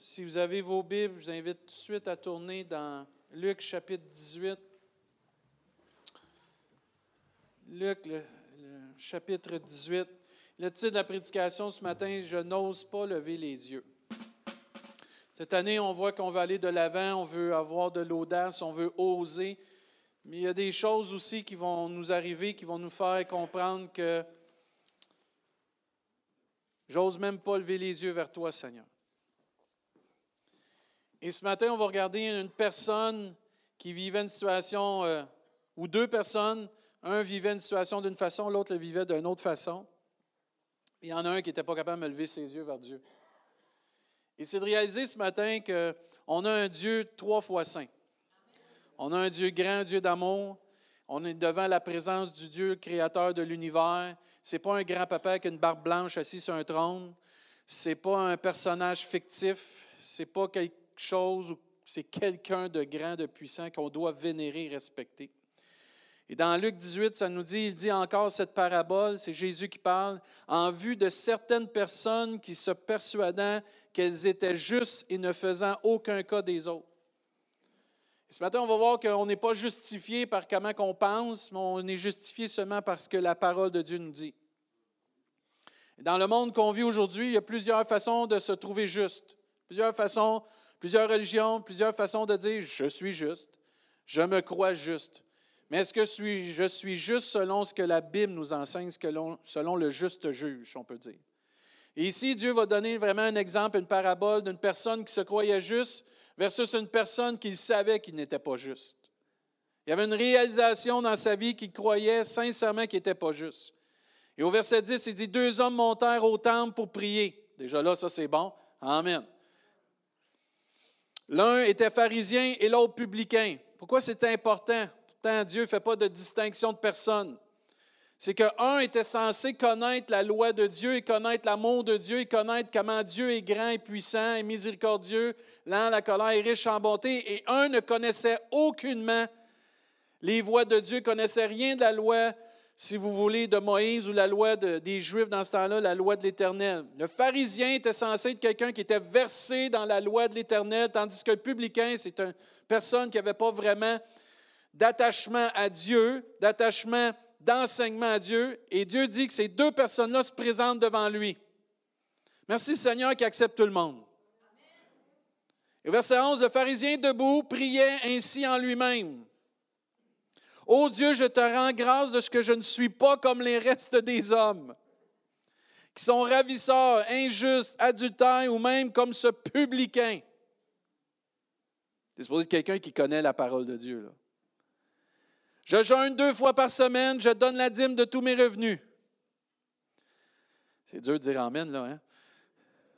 Si vous avez vos Bibles, je vous invite tout de suite à tourner dans Luc chapitre 18. Luc, chapitre 18. Le titre de la prédication ce matin, Je n'ose pas lever les yeux. Cette année, on voit qu'on veut aller de l'avant, on veut avoir de l'audace, on veut oser. Mais il y a des choses aussi qui vont nous arriver, qui vont nous faire comprendre que j'ose même pas lever les yeux vers toi, Seigneur. Et ce matin, on va regarder une personne qui vivait une situation, euh, ou deux personnes. Un vivait une situation d'une façon, l'autre le vivait d'une autre façon. Il y en a un qui n'était pas capable de lever ses yeux vers Dieu. Et c'est de réaliser ce matin qu'on a un Dieu trois fois saint. On a un Dieu grand, Dieu d'amour. On est devant la présence du Dieu créateur de l'univers. Ce n'est pas un grand-papa avec une barbe blanche assis sur un trône. Ce n'est pas un personnage fictif. Ce n'est pas chose, c'est quelqu'un de grand, de puissant qu'on doit vénérer respecter. Et dans Luc 18, ça nous dit, il dit encore cette parabole, c'est Jésus qui parle, en vue de certaines personnes qui se persuadant qu'elles étaient justes et ne faisant aucun cas des autres. Et ce matin, on va voir qu'on n'est pas justifié par comment on pense, mais on est justifié seulement parce que la parole de Dieu nous dit. dans le monde qu'on vit aujourd'hui, il y a plusieurs façons de se trouver juste, plusieurs façons plusieurs religions, plusieurs façons de dire je suis juste, je me crois juste. Mais est-ce que je suis juste selon ce que la Bible nous enseigne, selon le juste juge, on peut dire? Et ici, Dieu va donner vraiment un exemple, une parabole d'une personne qui se croyait juste versus une personne qui savait qu'il n'était pas juste. Il y avait une réalisation dans sa vie qu'il croyait sincèrement qu'il n'était pas juste. Et au verset 10, il dit, deux hommes montèrent au temple pour prier. Déjà là, ça c'est bon. Amen. L'un était pharisien et l'autre publicain. Pourquoi c'est important? Pourtant, Dieu ne fait pas de distinction de personne. C'est qu'un était censé connaître la loi de Dieu et connaître l'amour de Dieu et connaître comment Dieu est grand et puissant et miséricordieux, lent la colère et riche en bonté. Et un ne connaissait aucunement les voies de Dieu, connaissait rien de la loi si vous voulez, de Moïse ou la loi des Juifs dans ce temps-là, la loi de l'Éternel. Le pharisien était censé être quelqu'un qui était versé dans la loi de l'Éternel, tandis que le publicain, c'est une personne qui n'avait pas vraiment d'attachement à Dieu, d'attachement, d'enseignement à Dieu. Et Dieu dit que ces deux personnes-là se présentent devant lui. Merci Seigneur qui accepte tout le monde. Et verset 11, le pharisien debout priait ainsi en lui-même. Ô Dieu, je te rends grâce de ce que je ne suis pas comme les restes des hommes, qui sont ravisseurs, injustes, adultères ou même comme ce publicain. C'est supposé être quelqu'un qui connaît la parole de Dieu. Là. Je jeûne deux fois par semaine, je donne la dîme de tous mes revenus. C'est dur de dire Amen, là. Hein?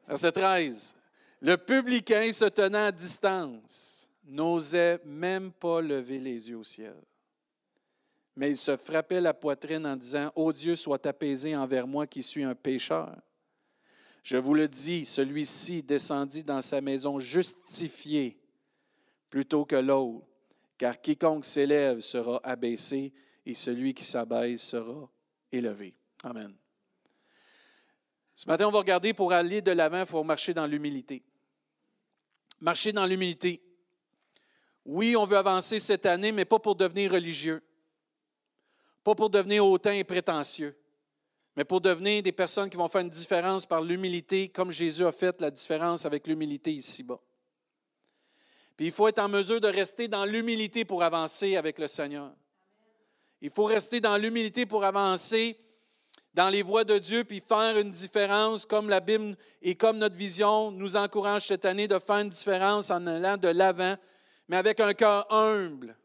Verset 13. Le publicain se tenant à distance n'osait même pas lever les yeux au ciel mais il se frappait la poitrine en disant, Ô Dieu, sois apaisé envers moi qui suis un pécheur. Je vous le dis, celui-ci descendit dans sa maison justifié plutôt que l'autre, car quiconque s'élève sera abaissé et celui qui s'abaisse sera élevé. Amen. Ce matin, on va regarder pour aller de l'avant, il faut marcher dans l'humilité. Marcher dans l'humilité. Oui, on veut avancer cette année, mais pas pour devenir religieux. Pas pour devenir hautain et prétentieux, mais pour devenir des personnes qui vont faire une différence par l'humilité, comme Jésus a fait la différence avec l'humilité ici-bas. Puis il faut être en mesure de rester dans l'humilité pour avancer avec le Seigneur. Il faut rester dans l'humilité pour avancer dans les voies de Dieu, puis faire une différence, comme la Bible et comme notre vision nous encourage cette année de faire une différence en allant de l'avant, mais avec un cœur humble,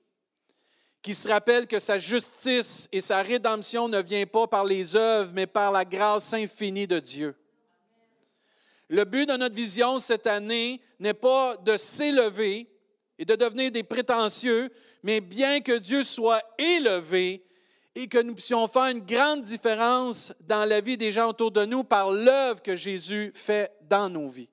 qui se rappelle que sa justice et sa rédemption ne vient pas par les œuvres, mais par la grâce infinie de Dieu. Le but de notre vision cette année n'est pas de s'élever et de devenir des prétentieux, mais bien que Dieu soit élevé et que nous puissions faire une grande différence dans la vie des gens autour de nous par l'œuvre que Jésus fait dans nos vies.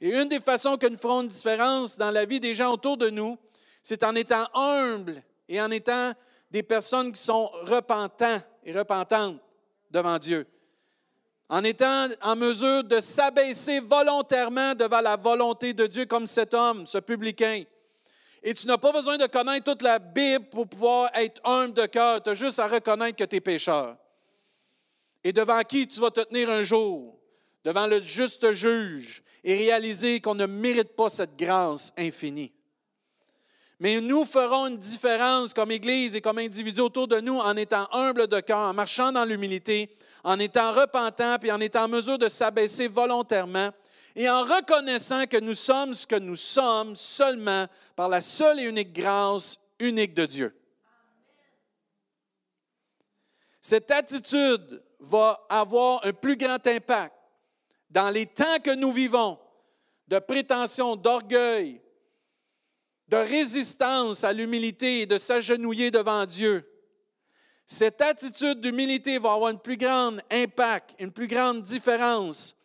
Et une des façons que nous ferons une différence dans la vie des gens autour de nous, c'est en étant humbles et en étant des personnes qui sont repentants et repentantes devant Dieu. en étant en mesure de s'abaisser volontairement devant la volonté de Dieu comme cet homme, ce publicain. Et tu n'as pas besoin de connaître toute la Bible pour pouvoir être humble de cœur. Tu as juste à reconnaître que tu es pécheur. Et devant qui tu vas te tenir un jour? Devant le juste juge et réaliser qu'on ne mérite pas cette grâce infinie. Mais nous ferons une différence comme Église et comme individus autour de nous en étant humbles de cœur, en marchant dans l'humilité, en étant repentants, puis en étant en mesure de s'abaisser volontairement et en reconnaissant que nous sommes ce que nous sommes seulement par la seule et unique grâce unique de Dieu. Cette attitude va avoir un plus grand impact dans les temps que nous vivons de prétention, d'orgueil, de résistance à l'humilité et de s'agenouiller devant Dieu. Cette attitude d'humilité va avoir un plus grand impact, une plus grande différence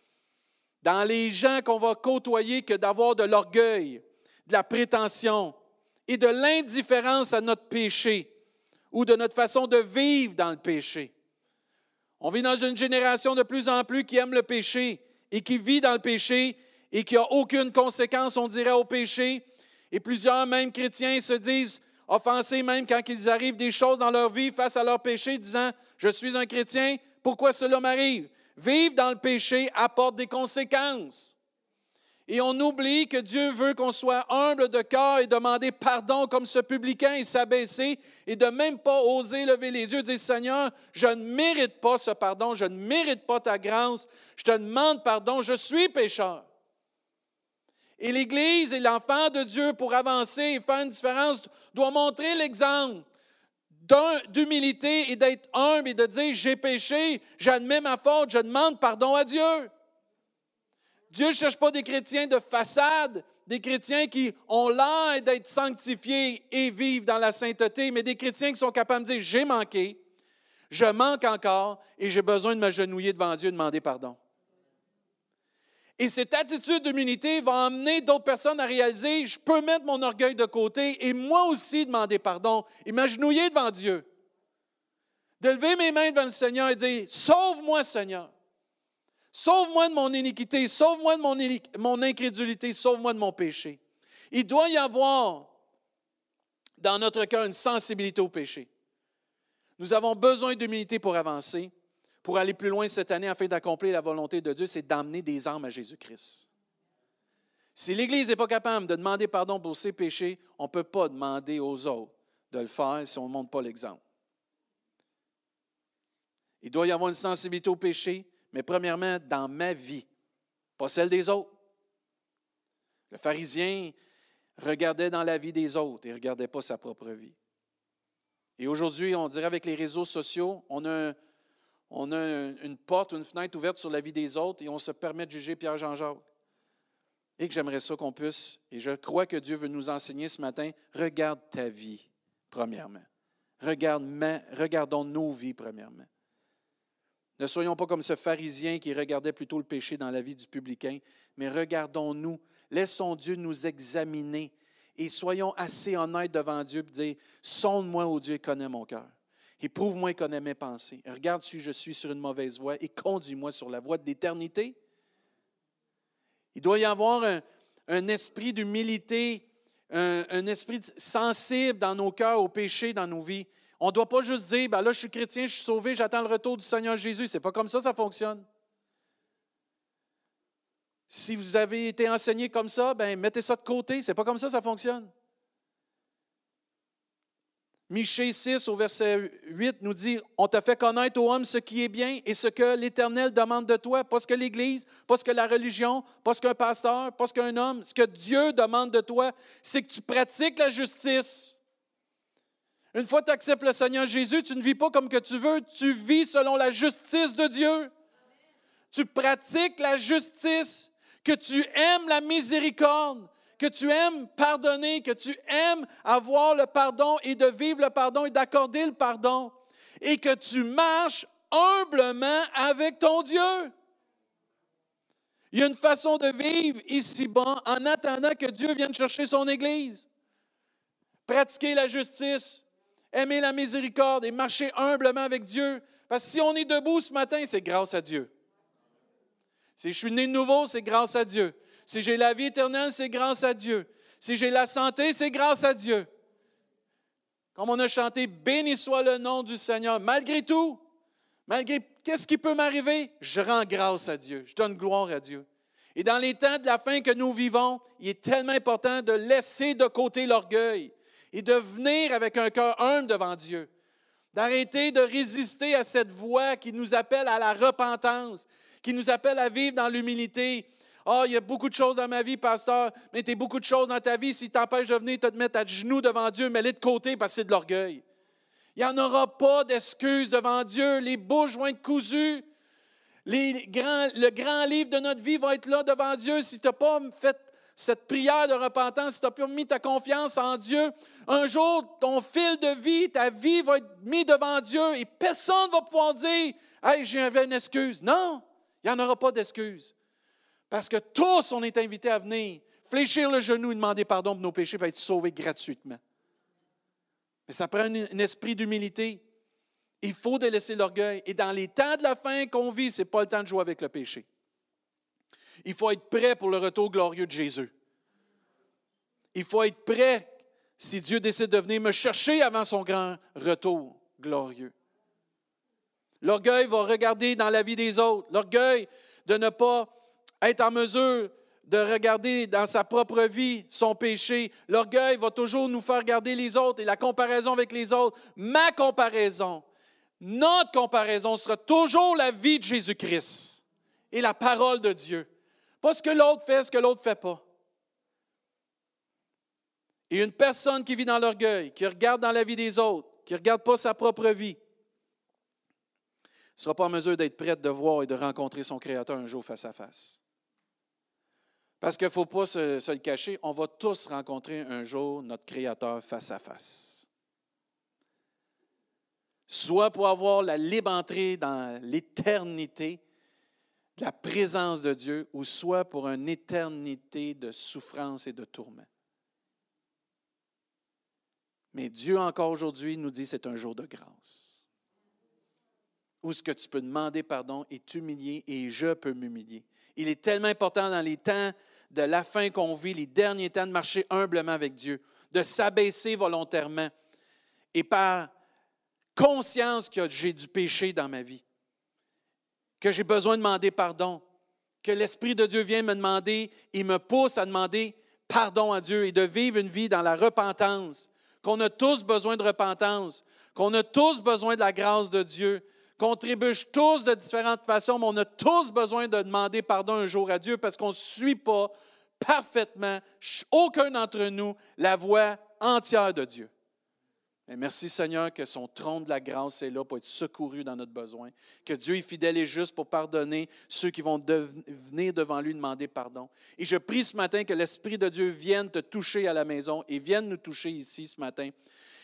dans les gens qu'on va côtoyer que d'avoir de l'orgueil, de la prétention et de l'indifférence à notre péché ou de notre façon de vivre dans le péché. On vit dans une génération de plus en plus qui aime le péché et qui vit dans le péché et qui n'a aucune conséquence, on dirait, au péché. Et plusieurs, même chrétiens, se disent offensés même quand ils arrivent des choses dans leur vie face à leur péché, disant, je suis un chrétien, pourquoi cela m'arrive? Vivre dans le péché apporte des conséquences. Et on oublie que Dieu veut qu'on soit humble de cœur et demander pardon comme ce publicain et s'abaisser et de même pas oser lever les yeux et dire Seigneur, je ne mérite pas ce pardon, je ne mérite pas ta grâce, je te demande pardon, je suis pécheur. Et l'Église et l'enfant de Dieu, pour avancer et faire une différence, doit montrer l'exemple d'humilité et d'être humble et de dire j'ai péché, j'admets ma faute, je demande pardon à Dieu. Dieu ne cherche pas des chrétiens de façade, des chrétiens qui ont l'air d'être sanctifiés et vivent dans la sainteté, mais des chrétiens qui sont capables de dire j'ai manqué, je manque encore et j'ai besoin de m'agenouiller devant Dieu et demander pardon. Et cette attitude d'humilité va amener d'autres personnes à réaliser, je peux mettre mon orgueil de côté et moi aussi demander pardon et m'agenouiller devant Dieu. De lever mes mains devant le Seigneur et dire, sauve-moi Seigneur. Sauve-moi de mon iniquité, sauve-moi de mon, incrédulité, sauve-moi de mon péché. Il doit y avoir dans notre cœur une sensibilité au péché. Nous avons besoin d'humilité pour avancer pour aller plus loin cette année afin d'accomplir la volonté de Dieu, c'est d'amener des âmes à Jésus-Christ. Si l'Église n'est pas capable de demander pardon pour ses péchés, on ne peut pas demander aux autres de le faire si on ne montre pas l'exemple. Il doit y avoir une sensibilité au péché, mais premièrement dans ma vie, pas celle des autres. Le pharisien regardait dans la vie des autres et ne regardait pas sa propre vie. Et aujourd'hui, on dirait avec les réseaux sociaux, on a on a une porte, une fenêtre ouverte sur la vie des autres et on se permet de juger Pierre-Jean-Jacques. Et que j'aimerais ça qu'on puisse, et je crois que Dieu veut nous enseigner ce matin, regarde ta vie, premièrement. Regarde regardons nos vies, premièrement. Ne soyons pas comme ce pharisien qui regardait plutôt le péché dans la vie du publicain, mais regardons-nous, laissons Dieu nous examiner et soyons assez honnêtes devant Dieu pour dire Sonde-moi, ô Dieu, et connais mon cœur. Éprouve-moi et connais mes pensées. Regarde si je suis sur une mauvaise voie et conduis-moi sur la voie de l'éternité. Il doit y avoir un, esprit d'humilité, un, esprit sensible dans nos cœurs au péché, dans nos vies. On ne doit pas juste dire, ben là, je suis chrétien, je suis sauvé, j'attends le retour du Seigneur Jésus. Ce n'est pas comme ça, ça fonctionne. Si vous avez été enseigné comme ça, ben mettez ça de côté. Ce n'est pas comme ça, ça fonctionne. Michée 6 au verset 8 nous dit, on t'a fait connaître aux hommes ce qui est bien et ce que l'Éternel demande de toi, pas ce que l'Église, pas ce que la religion, pas ce qu'un pasteur, pas ce qu'un homme, ce que Dieu demande de toi, c'est que tu pratiques la justice. Une fois que tu acceptes le Seigneur Jésus, tu ne vis pas comme que tu veux, tu vis selon la justice de Dieu. Tu pratiques la justice, que tu aimes la miséricorde, que tu aimes pardonner, que tu aimes avoir le pardon et de vivre le pardon et d'accorder le pardon, et que tu marches humblement avec ton Dieu. Il y a une façon de vivre ici-bas en attendant que Dieu vienne chercher son Église. Pratiquer la justice, aimer la miséricorde et marcher humblement avec Dieu. Parce que si on est debout ce matin, c'est grâce à Dieu. Si je suis né de nouveau, c'est grâce à Dieu. Si j'ai la vie éternelle, c'est grâce à Dieu. Si j'ai la santé, c'est grâce à Dieu. Comme on a chanté, béni soit le nom du Seigneur. Malgré tout, malgré qu'est-ce qui peut m'arriver, je rends grâce à Dieu. Je donne gloire à Dieu. Et dans les temps de la fin que nous vivons, il est tellement important de laisser de côté l'orgueil et de venir avec un cœur humble devant Dieu. D'arrêter de résister à cette voix qui nous appelle à la repentance, qui nous appelle à vivre dans l'humilité, oh, il y a beaucoup de choses dans ma vie, pasteur, mais tu beaucoup de choses dans ta vie. Si t'empêches de venir te mettre à genoux devant Dieu, mets-les de côté parce que c'est de l'orgueil. Il n'y en aura pas d'excuses devant Dieu. Les bouches vont être cousues. Les grands, le grand livre de notre vie va être là devant Dieu. Si tu n'as pas fait cette prière de repentance, si tu n'as pas mis ta confiance en Dieu, un jour, ton fil de vie, ta vie va être mis devant Dieu et personne ne va pouvoir dire Hey, j'avais une excuse. Non, il n'y en aura pas d'excuse. Parce que tous, on est invités à venir, fléchir le genou et demander pardon pour nos péchés pour être sauvés gratuitement. Mais ça prend un, esprit d'humilité. Il faut délaisser l'orgueil. Et dans les temps de la fin qu'on vit, ce n'est pas le temps de jouer avec le péché. Il faut être prêt pour le retour glorieux de Jésus. Il faut être prêt si Dieu décide de venir me chercher avant son grand retour glorieux. L'orgueil va regarder dans la vie des autres. L'orgueil de ne pas être en mesure de regarder dans sa propre vie son péché. L'orgueil va toujours nous faire regarder les autres et la comparaison avec les autres. Ma comparaison, notre comparaison sera toujours la vie de Jésus-Christ et la parole de Dieu. Pas ce que l'autre fait, ce que l'autre ne fait pas. Et une personne qui vit dans l'orgueil, qui regarde dans la vie des autres, qui ne regarde pas sa propre vie, ne sera pas en mesure d'être prête de voir et de rencontrer son Créateur un jour face à face. Parce qu'il ne faut pas se, le cacher, on va tous rencontrer un jour notre Créateur face à face. Soit pour avoir la libre entrée dans l'éternité, la présence de Dieu, ou soit pour une éternité de souffrance et de tourment. Mais Dieu encore aujourd'hui nous dit c'est un jour de grâce. Où ce que tu peux demander pardon et t'humilier et je peux m'humilier. Il est tellement important dans les temps de la fin qu'on vit, les derniers temps, de marcher humblement avec Dieu, de s'abaisser volontairement et par conscience que j'ai du péché dans ma vie, que j'ai besoin de demander pardon, que l'Esprit de Dieu vient me demander, il me pousse à demander pardon à Dieu et de vivre une vie dans la repentance, qu'on a tous besoin de repentance, qu'on a tous besoin de la grâce de Dieu, qu'on trébuche tous de différentes façons, mais on a tous besoin de demander pardon un jour à Dieu parce qu'on ne suit pas parfaitement, aucun d'entre nous, la voie entière de Dieu. Mais merci Seigneur que son trône de la grâce est là pour être secouru dans notre besoin, que Dieu est fidèle et juste pour pardonner ceux qui vont venir devant lui demander pardon. Et je prie ce matin que l'Esprit de Dieu vienne te toucher à la maison et vienne nous toucher ici ce matin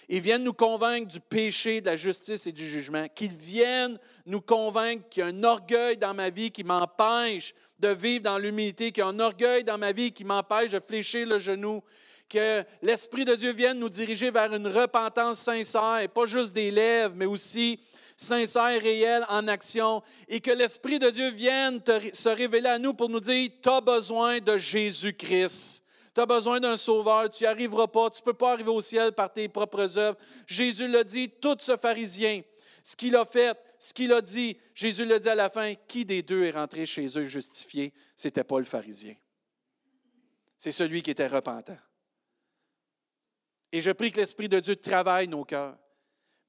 ils viennent nous convaincre du péché, de la justice et du jugement. Qu'ils viennent nous convaincre qu'il y a un orgueil dans ma vie qui m'empêche de vivre dans l'humilité, qu'il y a un orgueil dans ma vie qui m'empêche de fléchir le genou. Que l'Esprit de Dieu vienne nous diriger vers une repentance sincère, et pas juste des lèvres, mais aussi sincère, réelle, en action. Et que l'Esprit de Dieu vienne se révéler à nous pour nous dire, tu as besoin de Jésus-Christ. Tu as besoin d'un sauveur, tu n'y arriveras pas, tu ne peux pas arriver au ciel par tes propres œuvres. Jésus l'a dit, tout ce pharisien, ce qu'il a fait, ce qu'il a dit, Jésus l'a dit à la fin, qui des deux est rentré chez eux justifié? Ce n'était pas le pharisien. C'est celui qui était repentant. Et je prie que l'Esprit de Dieu travaille nos cœurs.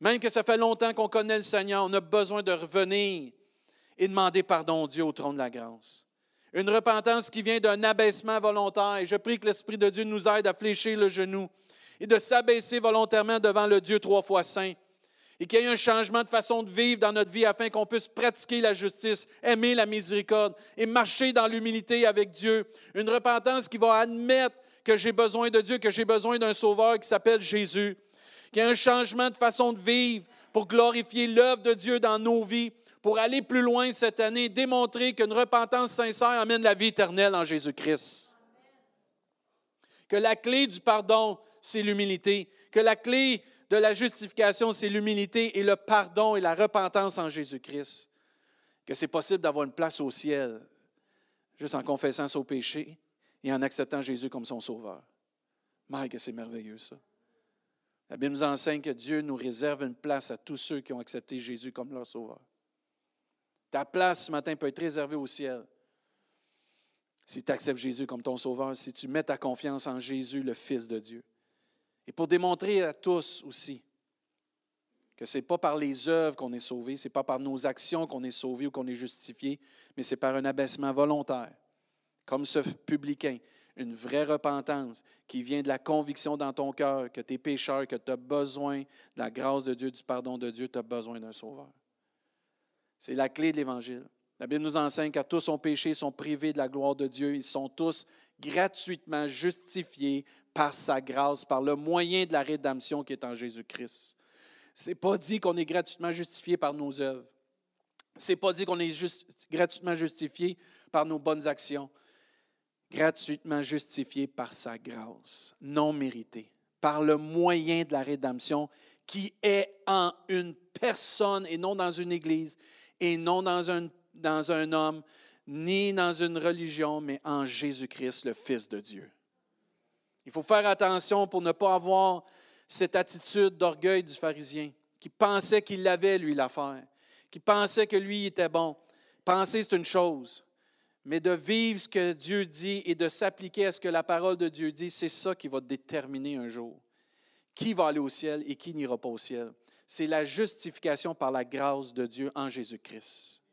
Même que ça fait longtemps qu'on connaît le Seigneur, on a besoin de revenir et demander pardon au Dieu au trône de la grâce. Une repentance qui vient d'un abaissement volontaire. Et je prie que l'Esprit de Dieu nous aide à fléchir le genou et de s'abaisser volontairement devant le Dieu trois fois saint. Et qu'il y ait un changement de façon de vivre dans notre vie afin qu'on puisse pratiquer la justice, aimer la miséricorde et marcher dans l'humilité avec Dieu. Une repentance qui va admettre que j'ai besoin de Dieu, que j'ai besoin d'un sauveur qui s'appelle Jésus. Qu'il y ait un changement de façon de vivre pour glorifier l'œuvre de Dieu dans nos vies pour aller plus loin cette année, démontrer qu'une repentance sincère amène la vie éternelle en Jésus-Christ. Que la clé du pardon, c'est l'humilité. Que la clé de la justification, c'est l'humilité et le pardon et la repentance en Jésus-Christ. Que c'est possible d'avoir une place au ciel juste en confessant son péché et en acceptant Jésus comme son sauveur. Mike, c'est merveilleux ça. La Bible nous enseigne que Dieu nous réserve une place à tous ceux qui ont accepté Jésus comme leur sauveur. Ta place ce matin peut être réservée au ciel. Si tu acceptes Jésus comme ton sauveur, si tu mets ta confiance en Jésus, le Fils de Dieu. Et pour démontrer à tous aussi que ce n'est pas par les œuvres qu'on est sauvé, ce n'est pas par nos actions qu'on est sauvé ou qu'on est justifié, mais c'est par un abaissement volontaire, comme ce publicain, une vraie repentance qui vient de la conviction dans ton cœur que tu es pécheur, que tu as besoin de la grâce de Dieu, du pardon de Dieu, tu as besoin d'un sauveur. C'est la clé de l'Évangile. La Bible nous enseigne qu'à tous ont péché, sont privés de la gloire de Dieu. Ils sont tous gratuitement justifiés par sa grâce, par le moyen de la rédemption qui est en Jésus-Christ. Ce n'est pas dit qu'on est gratuitement justifié par nos œuvres. Ce n'est pas dit qu'on est gratuitement justifié par nos bonnes actions. Gratuitement justifié par sa grâce, non méritée, par le moyen de la rédemption qui est en une personne et non dans une église et non dans un homme, ni dans une religion, mais en Jésus-Christ, le Fils de Dieu. Il faut faire attention pour ne pas avoir cette attitude d'orgueil du pharisien qui pensait qu'il avait, lui, l'affaire, qui pensait que lui était bon. Penser, c'est une chose, mais de vivre ce que Dieu dit et de s'appliquer à ce que la parole de Dieu dit, c'est ça qui va déterminer un jour qui va aller au ciel et qui n'ira pas au ciel. C'est la justification par la grâce de Dieu en Jésus-Christ.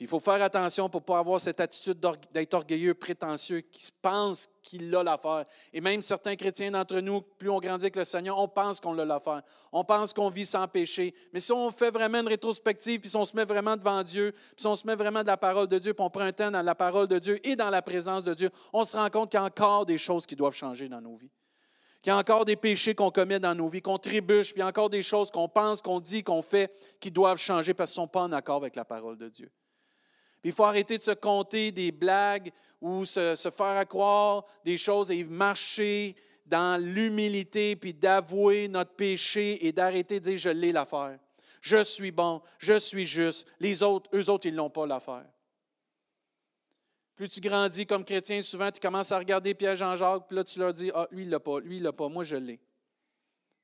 Il faut faire attention pour ne pas avoir cette attitude d'être orgueilleux, prétentieux, qui pense qu'il a l'affaire. Et même certains chrétiens d'entre nous, plus on grandit avec le Seigneur, on pense qu'on a l'affaire. On pense qu'on vit sans péché. Mais si on fait vraiment une rétrospective, puis si on se met vraiment devant Dieu, puis si on se met vraiment de la parole de Dieu, puis on prend un temps dans la parole de Dieu et dans la présence de Dieu, on se rend compte qu'il y a encore des choses qui doivent changer dans nos vies. Qu'il y a encore des péchés qu'on commet dans nos vies, qu'on trébuche, puis il y a encore des choses qu'on pense, qu'on dit, qu'on fait, qui doivent changer parce qu'ils ne sont pas en accord avec la parole de Dieu il faut arrêter de se compter des blagues ou se, faire croire des choses et marcher dans l'humilité, puis d'avouer notre péché et d'arrêter de dire je l'ai l'affaire. Je suis bon, je suis juste. Les autres, eux autres, ils n'ont pas l'affaire. Plus tu grandis comme chrétien, souvent, tu commences à regarder Pierre-Jean-Jacques, puis là, tu leur dis Ah, lui, il l'a pas, lui, il l'a pas, moi, je l'ai.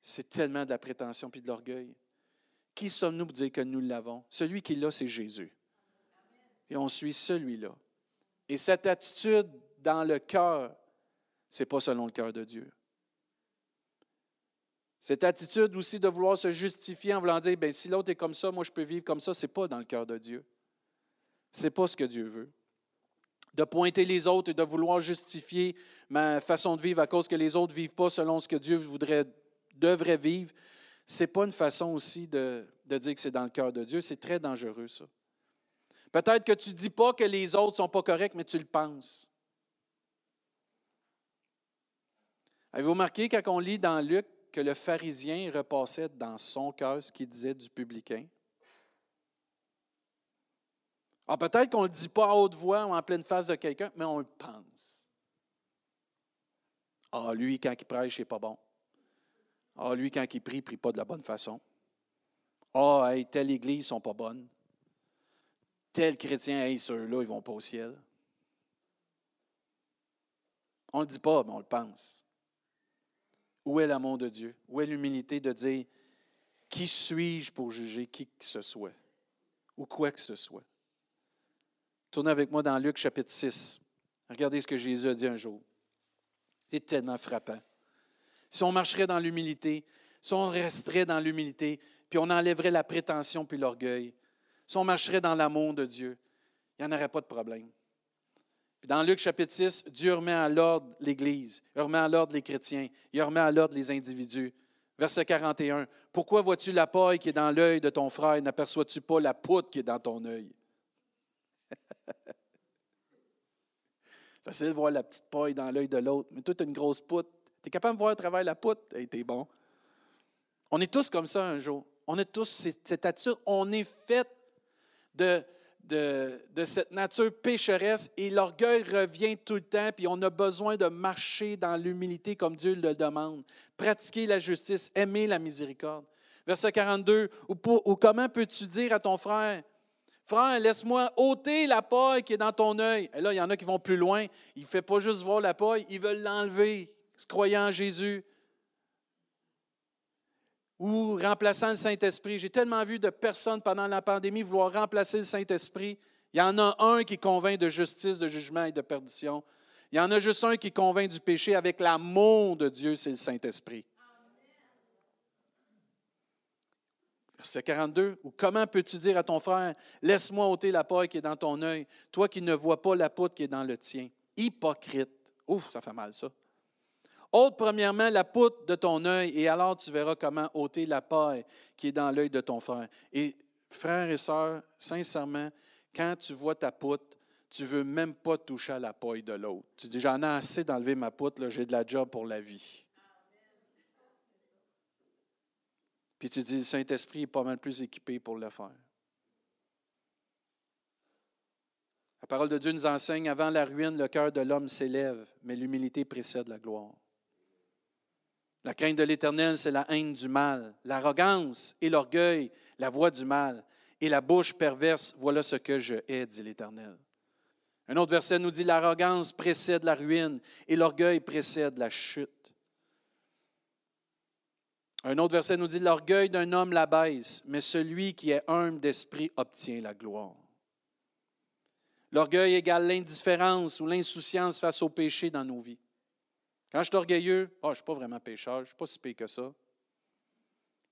C'est tellement de la prétention puis de l'orgueil. Qui sommes-nous pour dire que nous l'avons? Celui qui l'a, c'est Jésus et on suit celui-là. Et cette attitude dans le cœur, ce n'est pas selon le cœur de Dieu. Cette attitude aussi de vouloir se justifier en voulant dire, ben, si l'autre est comme ça, moi je peux vivre comme ça, ce n'est pas dans le cœur de Dieu. Ce n'est pas ce que Dieu veut. De pointer les autres et de vouloir justifier ma façon de vivre à cause que les autres ne vivent pas selon ce que Dieu voudrait, devrait vivre, ce n'est pas une façon aussi de, de dire que c'est dans le cœur de Dieu. C'est très dangereux, ça. Peut-être que tu ne dis pas que les autres ne sont pas corrects, mais tu le penses. Avez-vous remarqué quand on lit dans Luc que le pharisien repassait dans son cœur ce qu'il disait du publicain? Alors ah, peut-être qu'on ne le dit pas à haute voix ou en pleine face de quelqu'un, mais on le pense. Ah, lui, quand il prêche, c'est pas bon. Ah, lui, quand il prie, il ne prie pas de la bonne façon. Ah, hey, telle église ne sont pas bonnes tel chrétien, hey, ceux-là, ils ne vont pas au ciel. On ne le dit pas, mais on le pense. Où est l'amour de Dieu? Où est l'humilité de dire qui suis-je pour juger qui que ce soit ou quoi que ce soit? Tournez avec moi dans Luc chapitre 6. Regardez ce que Jésus a dit un jour. C'est tellement frappant. Si on marcherait dans l'humilité, si on resterait dans l'humilité, puis on enlèverait la prétention puis l'orgueil, si on marcherait dans l'amour de Dieu, il n'y en aurait pas de problème. Puis dans Luc chapitre 6, Dieu remet à l'ordre l'Église, il remet à l'ordre les chrétiens, il remet à l'ordre les individus. Verset 41. Pourquoi vois-tu la paille qui est dans l'œil de ton frère? Et n'aperçois-tu pas la poutre qui est dans ton œil? Facile de voir la petite paille dans l'œil de l'autre, mais toi, tu une grosse poutre. Tu es capable de voir à travers la poutre? Hey, t'es bon. On est tous comme ça un jour. On est tous cette attitude. On est fait de, cette nature pécheresse et l'orgueil revient tout le temps, puis on a besoin de marcher dans l'humilité comme Dieu le demande, pratiquer la justice, aimer la miséricorde. Verset 42, ou, ou comment peux-tu dire à ton frère, Frère, laisse-moi ôter la paille qui est dans ton œil. Et là, il y en a qui vont plus loin. Il ne fait pas juste voir la paille, ils veulent l'enlever, croyant en Jésus. Ou remplaçant le Saint-Esprit. J'ai tellement vu de personnes pendant la pandémie vouloir remplacer le Saint-Esprit. Il y en a un qui convainc de justice, de jugement et de perdition. Il y en a juste un qui convainc du péché avec l'amour de Dieu, c'est le Saint-Esprit. Verset 42, ou comment peux-tu dire à ton frère, laisse-moi ôter la paille qui est dans ton œil, toi qui ne vois pas la poutre qui est dans le tien. Hypocrite. Ouf, ça fait mal ça. Ôte premièrement la poutre de ton œil, et alors tu verras comment ôter la paille qui est dans l'œil de ton frère. Et frères et sœurs, sincèrement, quand tu vois ta poutre, tu ne veux même pas toucher à la paille de l'autre. Tu dis, j'en ai assez d'enlever ma poutre, j'ai de la job pour la vie. Puis tu dis, le Saint-Esprit est pas mal plus équipé pour le faire. La parole de Dieu nous enseigne, avant la ruine, le cœur de l'homme s'élève, mais l'humilité précède la gloire. La crainte de l'Éternel, c'est la haine du mal. L'arrogance et l'orgueil, la voix du mal. Et la bouche perverse, voilà ce que je hais, dit l'Éternel. Un autre verset nous dit, l'arrogance précède la ruine et l'orgueil précède la chute. Un autre verset nous dit, l'orgueil d'un homme l'abaisse, mais celui qui est humble d'esprit obtient la gloire. L'orgueil égale l'indifférence ou l'insouciance face au péché dans nos vies. Quand je suis orgueilleux, oh, je ne suis pas vraiment pécheur, je ne suis pas si pire que ça.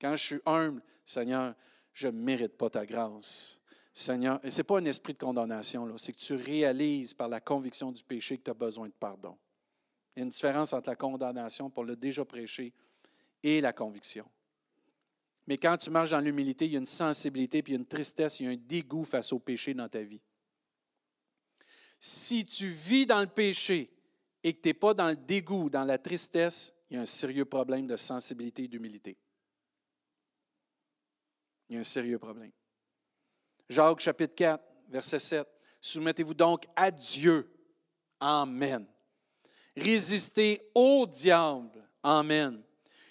Quand je suis humble, Seigneur, je ne mérite pas ta grâce. Seigneur, et ce n'est pas un esprit de condamnation, c'est que tu réalises par la conviction du péché que tu as besoin de pardon. Il y a une différence entre la condamnation pour le déjà prêché et la conviction. Mais quand tu marches dans l'humilité, il y a une sensibilité, puis il y a une tristesse, il y a un dégoût face au péché dans ta vie. Si tu vis dans le péché et que tu n'es pas dans le dégoût, dans la tristesse, il y a un sérieux problème de sensibilité et d'humilité. Il y a un sérieux problème. Jacques chapitre 4, verset 7. Soumettez-vous donc à Dieu. Amen. Résistez au diable. Amen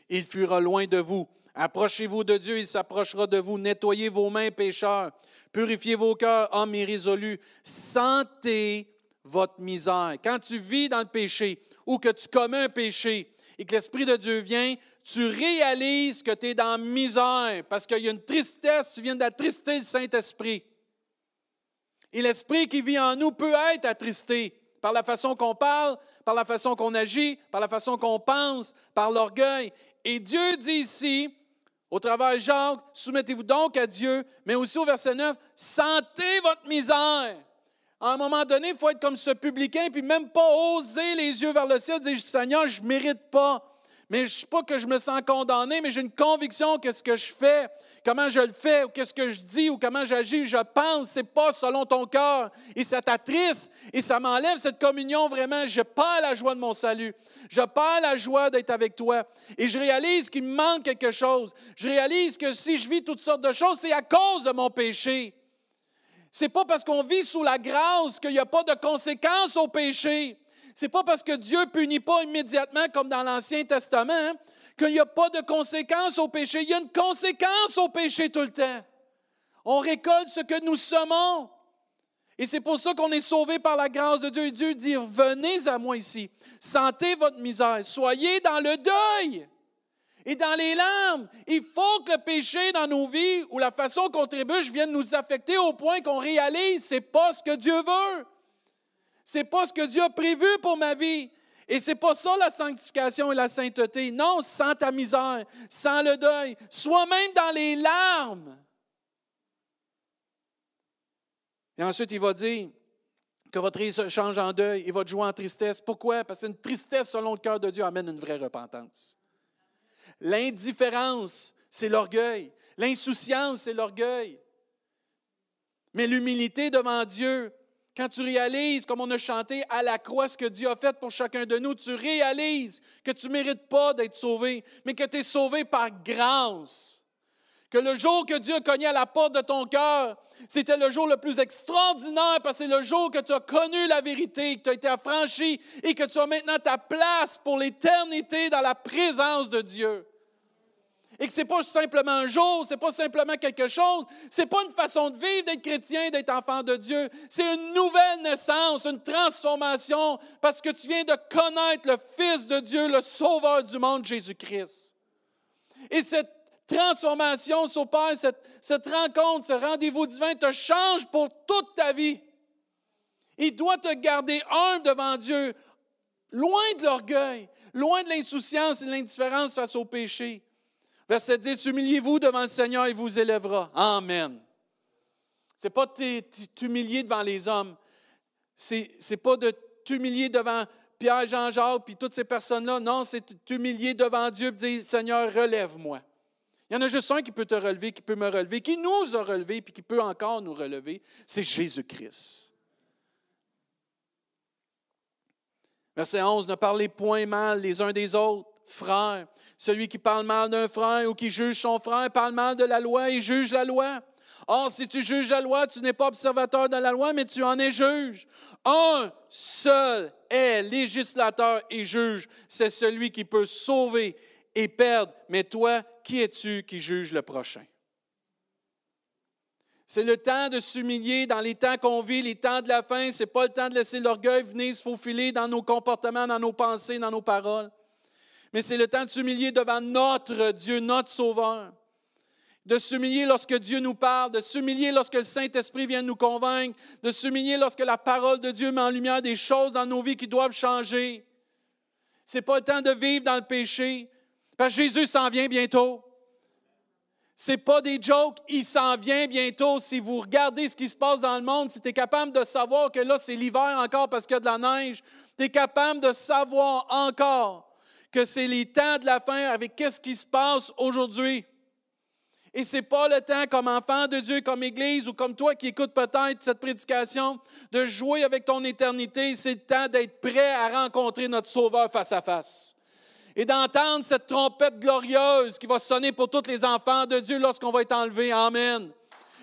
il fuira loin de vous. Approchez-vous de Dieu, il s'approchera de vous. Nettoyez vos mains, pécheurs. Purifiez vos cœurs, hommes irrésolus. Sentez votre misère. Quand tu vis dans le péché ou que tu commets un péché et que l'Esprit de Dieu vient, tu réalises que tu es dans misère parce qu'il y a une tristesse, tu viens d'attrister le Saint-Esprit. Et l'Esprit qui vit en nous peut être attristé par la façon qu'on parle, par la façon qu'on agit, par la façon qu'on pense, par l'orgueil. Et Dieu dit ici, au travers de Jacques, soumettez-vous donc à Dieu, mais aussi au verset 9, sentez votre misère. À un moment donné, il faut être comme ce publicain, puis même pas oser les yeux vers le ciel, dire Seigneur, je ne mérite pas. Mais je ne pas que je me sens condamné, mais j'ai une conviction que ce que je fais, comment je le fais, ou qu'est-ce que je dis, ou comment j'agis, je pense, ce n'est pas selon ton cœur. Et ça t'attriste, et ça m'enlève cette communion vraiment. Je perds la joie de mon salut. Je perds la joie d'être avec toi. Et je réalise qu'il me manque quelque chose. Je réalise que si je vis toutes sortes de choses, c'est à cause de mon péché. C'est pas parce qu'on vit sous la grâce qu'il n'y a pas de conséquences au péché. C'est pas parce que Dieu punit pas immédiatement comme dans l'Ancien Testament hein, qu'il n'y a pas de conséquences au péché. Il y a une conséquence au péché tout le temps. On récolte ce que nous semons. Et c'est pour ça qu'on est sauvé par la grâce de Dieu. Et Dieu dit, venez à moi ici, sentez votre misère, soyez dans le deuil et dans les larmes. Il faut que le péché dans nos vies ou la façon qu'on trébuche vienne nous affecter au point qu'on réalise c'est pas ce que Dieu veut. C'est pas ce que Dieu a prévu pour ma vie. Et c'est pas ça la sanctification et la sainteté. Non, sans ta misère, sans le deuil, sois même dans les larmes. Et ensuite, il va dire que votre rire change en deuil et votre joie en tristesse. Pourquoi? Parce qu'une tristesse selon le cœur de Dieu amène une vraie repentance. L'indifférence, c'est l'orgueil. L'insouciance, c'est l'orgueil. Mais l'humilité devant Dieu, quand tu réalises, comme on a chanté à la croix, ce que Dieu a fait pour chacun de nous, tu réalises que tu ne mérites pas d'être sauvé, mais que tu es sauvé par grâce. Que le jour que Dieu a cogné à la porte de ton cœur, c'était le jour le plus extraordinaire parce que c'est le jour que tu as connu la vérité, que tu as été affranchi et que tu as maintenant ta place pour l'éternité dans la présence de Dieu. Et que ce n'est pas simplement un jour, ce n'est pas simplement quelque chose, ce n'est pas une façon de vivre d'être chrétien, d'être enfant de Dieu. C'est une nouvelle naissance, une transformation, parce que tu viens de connaître le Fils de Dieu, le Sauveur du monde, Jésus-Christ. Et cette transformation Père, cette, cette rencontre, ce rendez-vous divin te change pour toute ta vie. Il doit te garder humble devant Dieu, loin de l'orgueil, loin de l'insouciance et de l'indifférence face au péché. Verset 10, humiliez-vous devant le Seigneur, il vous élèvera. Amen. Ce n'est pas de t'humilier devant les hommes. Ce n'est pas de t'humilier devant Pierre, Jean-Jacques, puis toutes ces personnes-là. Non, c'est t'humilier devant Dieu et dire, Seigneur, relève-moi. Il y en a juste un qui peut te relever, qui peut me relever, qui nous a relevés, puis qui peut encore nous relever. C'est Jésus-Christ. Verset 11, ne parlez point mal les uns des autres, frères. Celui qui parle mal d'un frère ou qui juge son frère parle mal de la loi et juge la loi. Or, si tu juges la loi, tu n'es pas observateur de la loi, mais tu en es juge. Un seul est législateur et juge. C'est celui qui peut sauver et perdre. Mais toi, qui es-tu qui juge le prochain? C'est le temps de s'humilier dans les temps qu'on vit, les temps de la fin. Ce n'est pas le temps de laisser l'orgueil venir se faufiler dans nos comportements, dans nos pensées, dans nos paroles. Mais c'est le temps de s'humilier devant notre Dieu, notre Sauveur. De s'humilier lorsque Dieu nous parle, de s'humilier lorsque le Saint-Esprit vient nous convaincre, de s'humilier lorsque la parole de Dieu met en lumière des choses dans nos vies qui doivent changer. Ce n'est pas le temps de vivre dans le péché, parce que Jésus s'en vient bientôt. Ce n'est pas des jokes, il s'en vient bientôt. Si vous regardez ce qui se passe dans le monde, si tu es capable de savoir que là, c'est l'hiver encore parce qu'il y a de la neige, tu es capable de savoir encore que c'est les temps de la fin avec qu'est-ce qui se passe aujourd'hui. Et ce n'est pas le temps, comme enfant de Dieu, comme Église ou comme toi qui écoutes peut-être cette prédication, de jouer avec ton éternité. C'est le temps d'être prêt à rencontrer notre Sauveur face à face et d'entendre cette trompette glorieuse qui va sonner pour tous les enfants de Dieu lorsqu'on va être enlevé. Amen.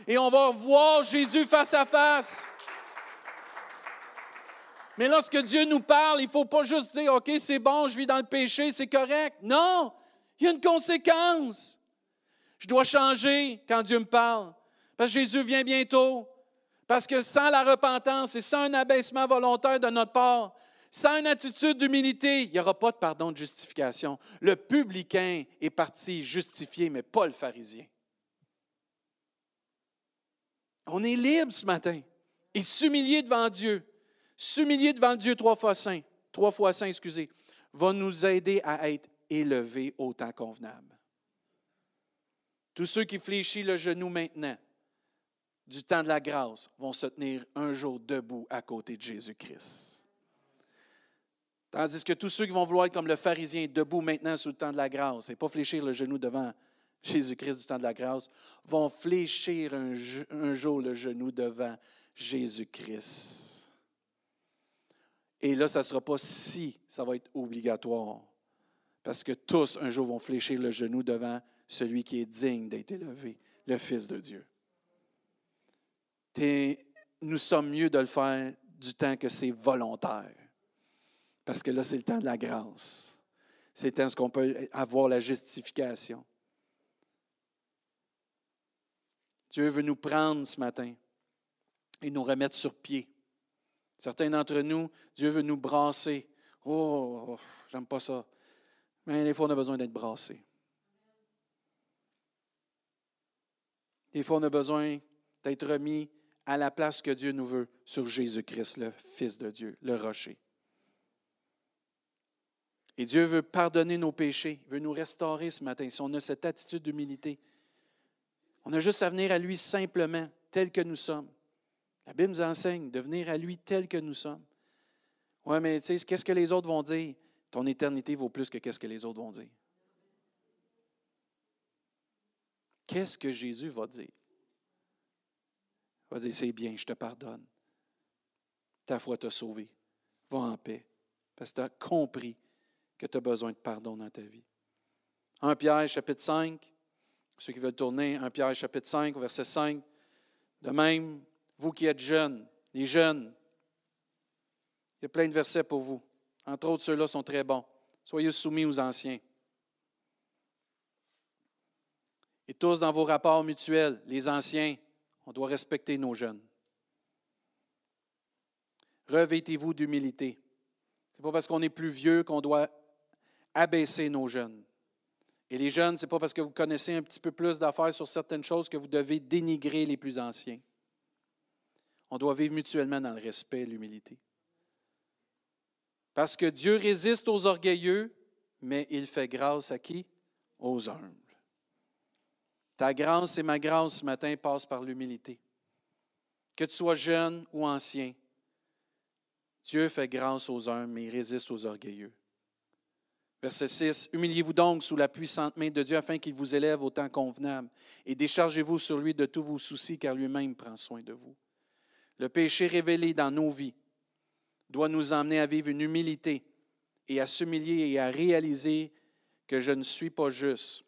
Et on va voir Jésus face à face. Mais lorsque Dieu nous parle, il ne faut pas juste dire, OK, c'est bon, je vis dans le péché, c'est correct. Non, il y a une conséquence. Je dois changer quand Dieu me parle. Parce que Jésus vient bientôt. Parce que sans la repentance et sans un abaissement volontaire de notre part, sans une attitude d'humilité, il n'y aura pas de pardon de justification. Le publicain est parti justifié, mais pas le pharisien. On est libre ce matin et s'humilier devant Dieu, s'humilier devant Dieu trois fois saint, trois fois saint, excusez, va nous aider à être élevés au temps convenable. Tous ceux qui fléchissent le genou maintenant, du temps de la grâce, vont se tenir un jour debout à côté de Jésus-Christ. Tandis que tous ceux qui vont vouloir être comme le pharisien, debout maintenant sous le temps de la grâce, et pas fléchir le genou devant Jésus-Christ du temps de la grâce, vont fléchir un, un jour le genou devant Jésus-Christ. Et là, ça ne sera pas si, ça va être obligatoire. Parce que tous, un jour, vont fléchir le genou devant celui qui est digne d'être élevé, le Fils de Dieu. nous sommes mieux de le faire du temps que c'est volontaire. Parce que là, c'est le temps de la grâce. C'est le temps où on peut avoir la justification. Dieu veut nous prendre ce matin et nous remettre sur pied. Certains d'entre nous, Dieu veut nous brasser. Oh, j'aime pas ça. Mais des fois, on a besoin d'être brassé. Des fois, on a besoin d'être remis à la place que Dieu nous veut sur Jésus-Christ, le Fils de Dieu, le rocher. Et Dieu veut pardonner nos péchés, veut nous restaurer ce matin. Si on a cette attitude d'humilité, on a juste à venir à lui simplement, tel que nous sommes. La Bible nous enseigne de venir à lui tel que nous sommes. Oui, mais tu sais, qu'est-ce que les autres vont dire? Ton éternité vaut plus que qu'est-ce que les autres vont dire. Qu'est-ce que Jésus va dire? Il va dire, c'est bien, je te pardonne. Ta foi t'a sauvé. Va en paix. Parce que tu as compris que tu as besoin de pardon dans ta vie. 1 Pierre chapitre 5, ceux qui veulent tourner, 1 Pierre chapitre 5, verset 5. De même, vous qui êtes jeunes, les jeunes, il y a plein de versets pour vous. Entre autres, ceux-là sont très bons. Soyez soumis aux anciens. Et tous dans vos rapports mutuels, les anciens, on doit respecter nos jeunes. Revêtez-vous d'humilité. Ce n'est pas parce qu'on est plus vieux qu'on doit abaisser nos jeunes. Et les jeunes, ce n'est pas parce que vous connaissez un petit peu plus d'affaires sur certaines choses que vous devez dénigrer les plus anciens. On doit vivre mutuellement dans le respect et l'humilité. Parce que Dieu résiste aux orgueilleux, mais il fait grâce à qui? Aux humbles. Ta grâce et ma grâce ce matin passent par l'humilité. Que tu sois jeune ou ancien, Dieu fait grâce aux humbles, mais il résiste aux orgueilleux. Verset 6. Humiliez-vous donc sous la puissante main de Dieu afin qu'il vous élève au temps convenable et déchargez-vous sur lui de tous vos soucis car lui-même prend soin de vous. Le péché révélé dans nos vies doit nous emmener à vivre une humilité et à s'humilier et à réaliser que je ne suis pas juste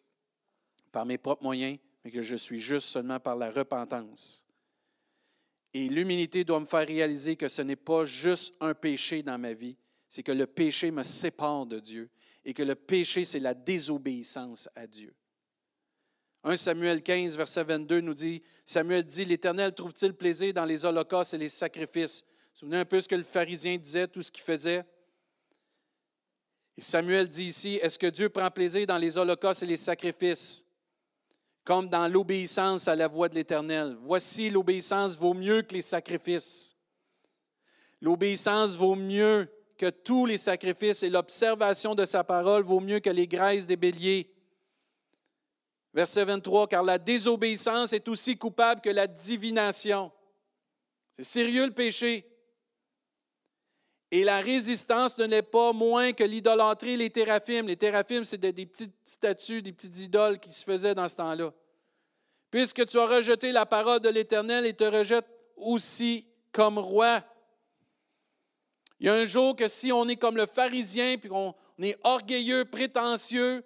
par mes propres moyens, mais que je suis juste seulement par la repentance. Et l'humilité doit me faire réaliser que ce n'est pas juste un péché dans ma vie, c'est que le péché me sépare de Dieu et que le péché, c'est la désobéissance à Dieu. 1 Samuel 15, verset 22 nous dit, Samuel dit, l'Éternel trouve-t-il plaisir dans les holocaustes et les sacrifices? Vous souvenez un peu ce que le pharisien disait, tout ce qu'il faisait? Samuel dit ici, est-ce que Dieu prend plaisir dans les holocaustes et les sacrifices, comme dans l'obéissance à la voix de l'Éternel? Voici, l'obéissance vaut mieux que les sacrifices. L'obéissance vaut mieux que tous les sacrifices et l'observation de sa parole vaut mieux que les graisses des béliers. Verset 23, car la désobéissance est aussi coupable que la divination. C'est sérieux le péché. Et la résistance ne l'est pas moins que l'idolâtrie, les théraphimes. Les théraphimes, c'est des, petites statues, des petites idoles qui se faisaient dans ce temps-là. Puisque tu as rejeté la parole de l'Éternel et te rejettes aussi comme roi. Il y a un jour que si on est comme le pharisien, puis qu'on est orgueilleux, prétentieux,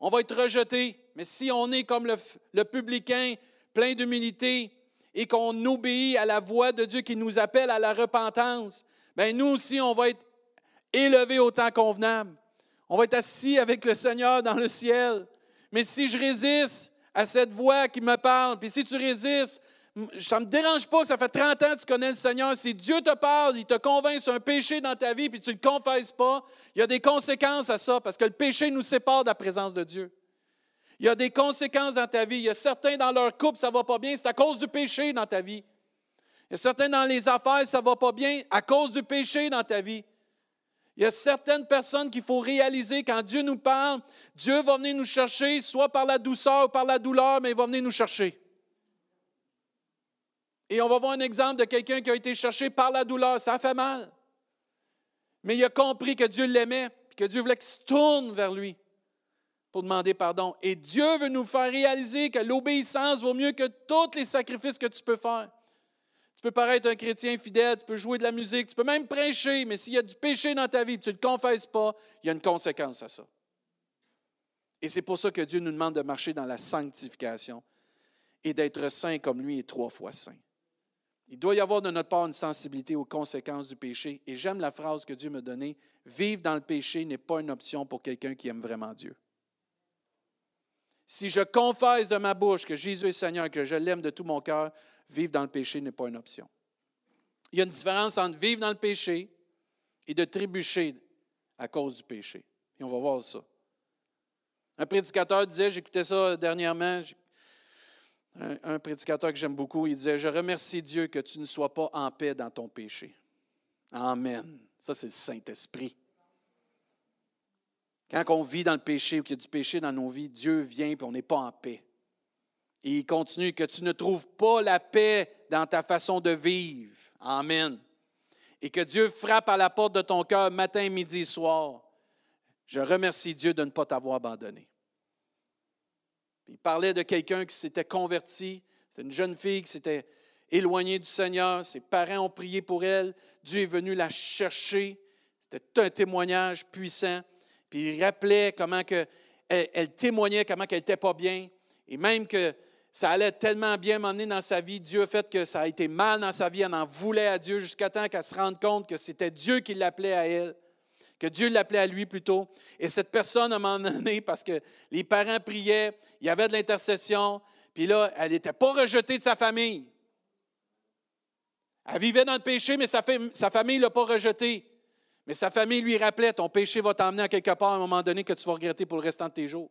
on va être rejeté. Mais si on est comme le, publicain, plein d'humilité, et qu'on obéit à la voix de Dieu qui nous appelle à la repentance, bien nous aussi, on va être élevés au temps convenable. On va être assis avec le Seigneur dans le ciel. Mais si je résiste à cette voix qui me parle, puis si tu résistes, ça ne me dérange pas ça fait 30 ans que tu connais le Seigneur. Si Dieu te parle, il te convainc sur un péché dans ta vie, puis tu ne le confesses pas, il y a des conséquences à ça, parce que le péché nous sépare de la présence de Dieu. Il y a des conséquences dans ta vie. Il y a certains dans leur couple, ça ne va pas bien, c'est à cause du péché dans ta vie. Il y a certains dans les affaires, ça ne va pas bien à cause du péché dans ta vie. Il y a certaines personnes qu'il faut réaliser quand Dieu nous parle, Dieu va venir nous chercher, soit par la douceur ou par la douleur, mais il va venir nous chercher. Et on va voir un exemple de quelqu'un qui a été cherché par la douleur. Ça fait mal. Mais il a compris que Dieu l'aimait, que Dieu voulait qu'il se tourne vers lui pour demander pardon. Et Dieu veut nous faire réaliser que l'obéissance vaut mieux que tous les sacrifices que tu peux faire. Tu peux paraître un chrétien fidèle, tu peux jouer de la musique, tu peux même prêcher, mais s'il y a du péché dans ta vie tu ne le confesses pas, il y a une conséquence à ça. Et c'est pour ça que Dieu nous demande de marcher dans la sanctification et d'être saint comme lui et trois fois saint. Il doit y avoir de notre part une sensibilité aux conséquences du péché. Et j'aime la phrase que Dieu m'a donnée, vivre dans le péché n'est pas une option pour quelqu'un qui aime vraiment Dieu. Si je confesse de ma bouche que Jésus est Seigneur, que je l'aime de tout mon cœur, vivre dans le péché n'est pas une option. Il y a une différence entre vivre dans le péché et de trébucher à cause du péché. Et on va voir ça. Un prédicateur disait, j'écoutais ça dernièrement, un, prédicateur que j'aime beaucoup, il disait, je remercie Dieu que tu ne sois pas en paix dans ton péché. Amen. Ça, c'est le Saint-Esprit. Quand on vit dans le péché ou qu'il y a du péché dans nos vies, Dieu vient et on n'est pas en paix. Et il continue que tu ne trouves pas la paix dans ta façon de vivre. Amen. Et que Dieu frappe à la porte de ton cœur matin, midi, soir. Je remercie Dieu de ne pas t'avoir abandonné. Il parlait de quelqu'un qui s'était converti. C'était une jeune fille qui s'était éloignée du Seigneur. Ses parents ont prié pour elle. Dieu est venu la chercher. C'était un témoignage puissant. Puis il rappelait comment elle, témoignait comment qu'elle n'était pas bien. Et même que ça allait tellement bien m'emmener dans sa vie, Dieu a fait que ça a été mal dans sa vie, elle en voulait à Dieu jusqu'à temps qu'elle se rende compte que c'était Dieu qui l'appelait à elle, que Dieu l'appelait à lui plutôt. Et cette personne, à un moment donné, parce que les parents priaient, il y avait de l'intercession, puis là, elle n'était pas rejetée de sa famille. Elle vivait dans le péché, mais sa, famille ne l'a pas rejetée. Mais sa famille lui rappelait, ton péché va t'emmener à quelque part à un moment donné que tu vas regretter pour le restant de tes jours.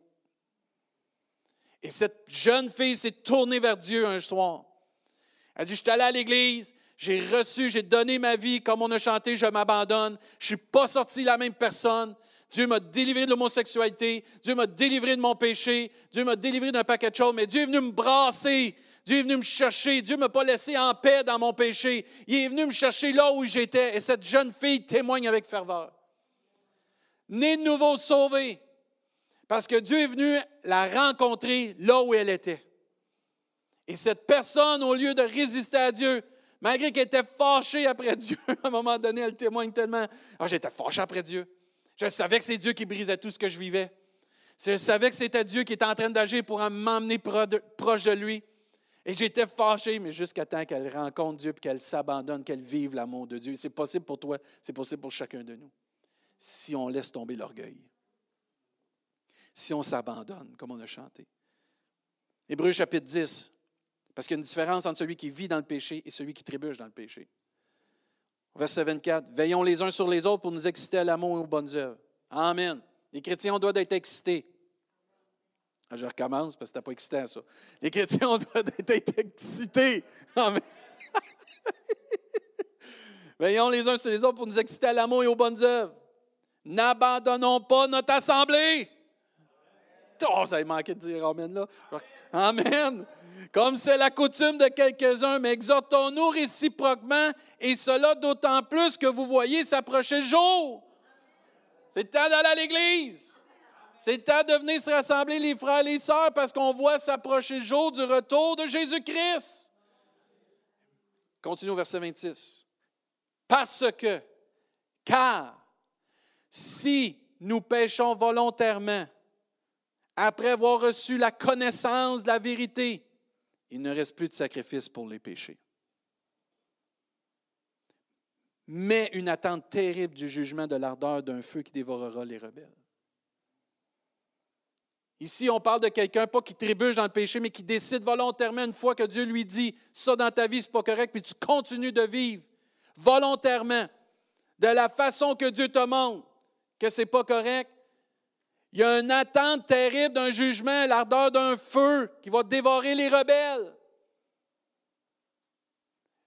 Et cette jeune fille s'est tournée vers Dieu un soir. Elle dit, je suis allée à l'église, j'ai reçu, j'ai donné ma vie, comme on a chanté, je m'abandonne. Je ne suis pas sorti la même personne. Dieu m'a délivré de l'homosexualité. Dieu m'a délivré de mon péché. Dieu m'a délivré d'un paquet de choses. Mais Dieu est venu me brasser. Dieu est venu me chercher. Dieu ne m'a pas laissé en paix dans mon péché. Il est venu me chercher là où j'étais. Et cette jeune fille témoigne avec ferveur. Née de nouveau sauvée. Parce que Dieu est venu la rencontrer là où elle était. Et cette personne, au lieu de résister à Dieu, Malgré qu'elle était fâchée après Dieu, à un moment donné, elle témoigne tellement. Ah, j'étais fâché après Dieu. Je savais que c'est Dieu qui brisait tout ce que je vivais. Je savais que c'était Dieu qui était en train d'agir pour m'emmener proche de lui. Et j'étais fâché, mais jusqu'à temps qu'elle rencontre Dieu et qu'elle s'abandonne, qu'elle vive l'amour de Dieu. C'est possible pour toi, c'est possible pour chacun de nous. Si on laisse tomber l'orgueil. Si on s'abandonne, comme on a chanté. Hébreu chapitre 10, parce qu'il y a une différence entre celui qui vit dans le péché et celui qui trébuche dans le péché. Verset 24. Veillons les uns sur les autres pour nous exciter à l'amour et aux bonnes œuvres. Amen. Les chrétiens, doit être excités. Ah, je recommence parce que n'as pas excité à ça. Les chrétiens, doit être excités. Amen. Veillons les uns sur les autres pour nous exciter à l'amour et aux bonnes œuvres. N'abandonnons pas notre assemblée. Oh, ça a manqué de dire Amen là. Amen comme c'est la coutume de quelques-uns, mais exhortons-nous réciproquement, et cela d'autant plus que vous voyez s'approcher le jour. C'est le temps d'aller à l'église. C'est le temps de venir se rassembler les frères et les sœurs parce qu'on voit s'approcher le jour du retour de Jésus-Christ. Continue au verset 26. Parce que, car si nous péchons volontairement, après avoir reçu la connaissance de la vérité, il ne reste plus de sacrifice pour les péchés. Mais une attente terrible du jugement de l'ardeur d'un feu qui dévorera les rebelles. Ici, on parle de quelqu'un, pas qui trébuche dans le péché, mais qui décide volontairement, une fois que Dieu lui dit ça dans ta vie, c'est pas correct, puis tu continues de vivre volontairement, de la façon que Dieu te montre que c'est pas correct, il y a une attente terrible d'un jugement, l'ardeur d'un feu qui va dévorer les rebelles.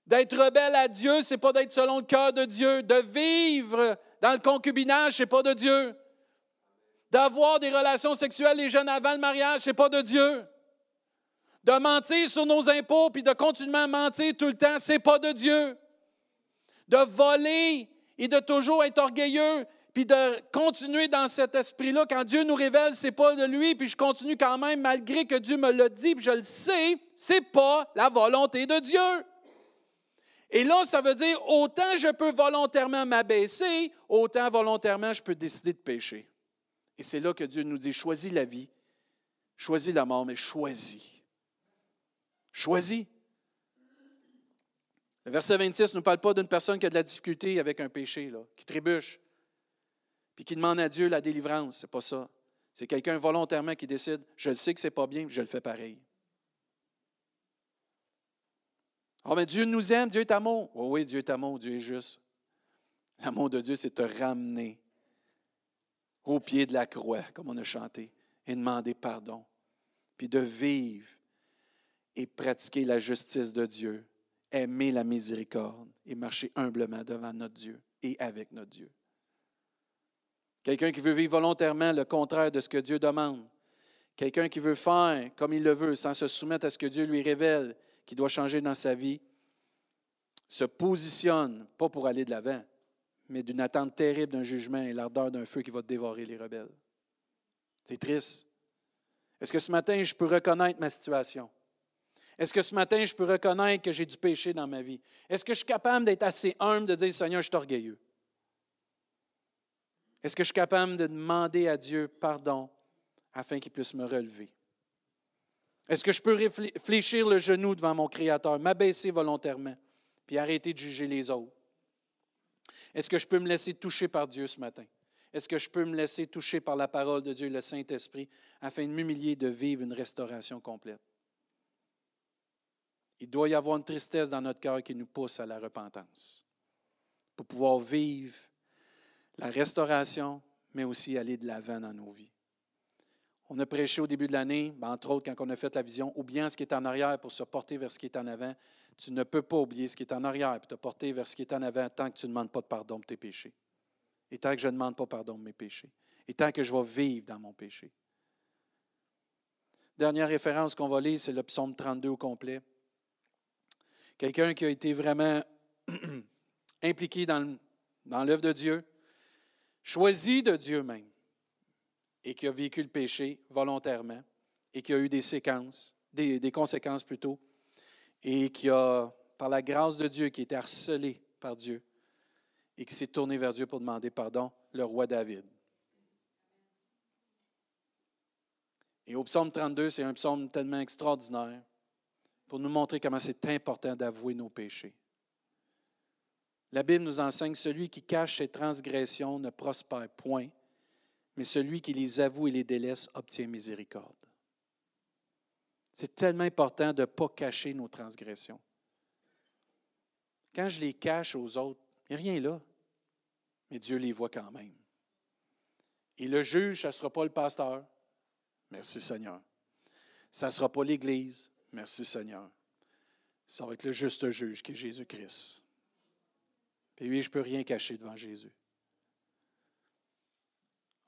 D'être rebelle à Dieu, ce n'est pas d'être selon le cœur de Dieu. De vivre dans le concubinage, ce n'est pas de Dieu. D'avoir des relations sexuelles les jeunes avant le mariage, ce n'est pas de Dieu. De mentir sur nos impôts puis de continuellement mentir tout le temps, ce n'est pas de Dieu. De voler et de toujours être orgueilleux, puis de continuer dans cet esprit-là. Quand Dieu nous révèle, c'est pas de lui, puis je continue quand même, malgré que Dieu me l'a dit, puis je le sais, c'est pas la volonté de Dieu. Et là, ça veut dire, autant je peux volontairement m'abaisser, autant volontairement je peux décider de pécher. Et c'est là que Dieu nous dit, choisis la vie, choisis la mort, mais choisis. Choisis. Le verset 26 ne nous parle pas d'une personne qui a de la difficulté avec un péché, qui trébuche puis qui demande à Dieu la délivrance. C'est pas ça. C'est quelqu'un volontairement qui décide je sais que c'est pas bien, je le fais pareil. Oh, mais Dieu nous aime, Dieu est amour. Oh, oui, Dieu est amour, Dieu est juste. L'amour de Dieu, c'est te ramener au pied de la croix, comme on a chanté, et demander pardon, puis de vivre et pratiquer la justice de Dieu, aimer la miséricorde et marcher humblement devant notre Dieu et avec notre Dieu. Quelqu'un qui veut vivre volontairement le contraire de ce que Dieu demande. Quelqu'un qui veut faire comme il le veut sans se soumettre à ce que Dieu lui révèle qui doit changer dans sa vie, se positionne, pas pour aller de l'avant, mais d'une attente terrible d'un jugement et l'ardeur d'un feu qui va dévorer les rebelles. C'est triste. Est-ce que ce matin, je peux reconnaître ma situation? Est-ce que ce matin, je peux reconnaître que j'ai du péché dans ma vie? Est-ce que je suis capable d'être assez humble de dire, Seigneur, je suis orgueilleux? Est-ce que je suis capable de demander à Dieu pardon afin qu'il puisse me relever? Est-ce que je peux réfléchir le genou devant mon Créateur, m'abaisser volontairement, puis arrêter de juger les autres? Est-ce que je peux me laisser toucher par Dieu ce matin? est-ce que je peux me laisser toucher par la parole de Dieu, le Saint-Esprit, afin de m'humilier, de vivre une restauration complète? Il doit y avoir une tristesse dans notre cœur qui nous pousse à la repentance pour pouvoir vivre la restauration, mais aussi aller de l'avant dans nos vies. On a prêché au début de l'année, ben, entre autres quand on a fait la vision, oubliant ce qui est en arrière pour se porter vers ce qui est en avant. Tu ne peux pas oublier ce qui est en arrière pour te porter vers ce qui est en avant tant que tu ne demandes pas de pardon pour tes péchés. Et tant que je ne demande pas pardon pour mes péchés. Et tant que je vais vivre dans mon péché. Dernière référence qu'on va lire, c'est le psaume 32 au complet. Quelqu'un qui a été vraiment impliqué dans l'œuvre de Dieu, choisi de Dieu même, et qui a vécu le péché volontairement, et qui a eu des séquences, des, des conséquences plutôt, et qui a, par la grâce de Dieu, qui a été harcelé par Dieu, et qui s'est tourné vers Dieu pour demander pardon, le roi David. Et au psaume 32, c'est un psaume tellement extraordinaire pour nous montrer comment c'est important d'avouer nos péchés. La Bible nous enseigne, celui qui cache ses transgressions ne prospère point, mais celui qui les avoue et les délaisse obtient miséricorde. C'est tellement important de ne pas cacher nos transgressions. Quand je les cache aux autres, il n'y a rien là, mais Dieu les voit quand même. Et le juge, ça ne sera pas le pasteur. Merci Seigneur. Ça ne sera pas l'Église. Merci Seigneur. Ça va être le juste juge qui est Jésus-Christ. Et oui, je ne peux rien cacher devant Jésus.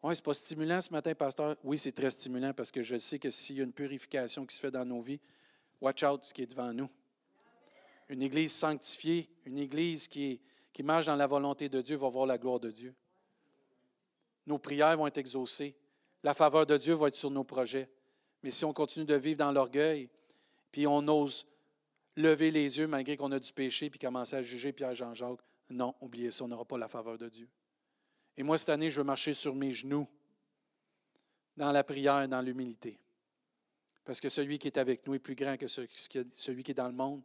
Oui, ce n'est pas stimulant ce matin, pasteur? Oui, c'est très stimulant parce que je sais que s'il y a une purification qui se fait dans nos vies, watch out ce qui est devant nous. Une église sanctifiée, une église qui, qui marche dans la volonté de Dieu va voir la gloire de Dieu. Nos prières vont être exaucées. La faveur de Dieu va être sur nos projets. Mais si on continue de vivre dans l'orgueil, puis on ose lever les yeux malgré qu'on a du péché, puis commencer à juger Pierre Jean-Jacques, non, oubliez ça, on n'aura pas la faveur de Dieu. Et moi, cette année, je veux marcher sur mes genoux, dans la prière, dans l'humilité. Parce que celui qui est avec nous est plus grand que celui qui est dans le monde.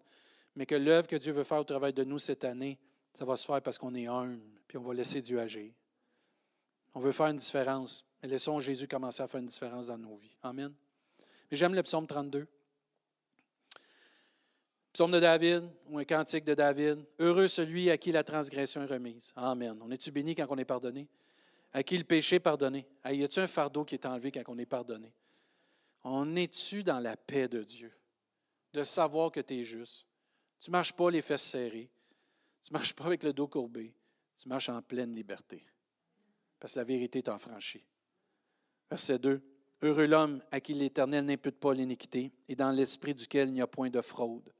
Mais que l'œuvre que Dieu veut faire au travail de nous cette année, ça va se faire parce qu'on est humble, puis on va laisser Dieu agir. On veut faire une différence, mais laissons Jésus commencer à faire une différence dans nos vies. Amen. Mais j'aime le psaume 32. Psaume de David ou un cantique de David. Heureux celui à qui la transgression est remise. Amen. On est-tu béni quand on est pardonné? À qui le péché est pardonné? y a-t-il un fardeau qui est enlevé quand on est pardonné? On est-tu dans la paix de Dieu? De savoir que tu es juste. Tu ne marches pas les fesses serrées. Tu ne marches pas avec le dos courbé. Tu marches en pleine liberté. Parce que la vérité t'a franchi. Verset 2. Heureux l'homme à qui l'Éternel n'impute pas l'iniquité et dans l'esprit duquel il n'y a point de fraude.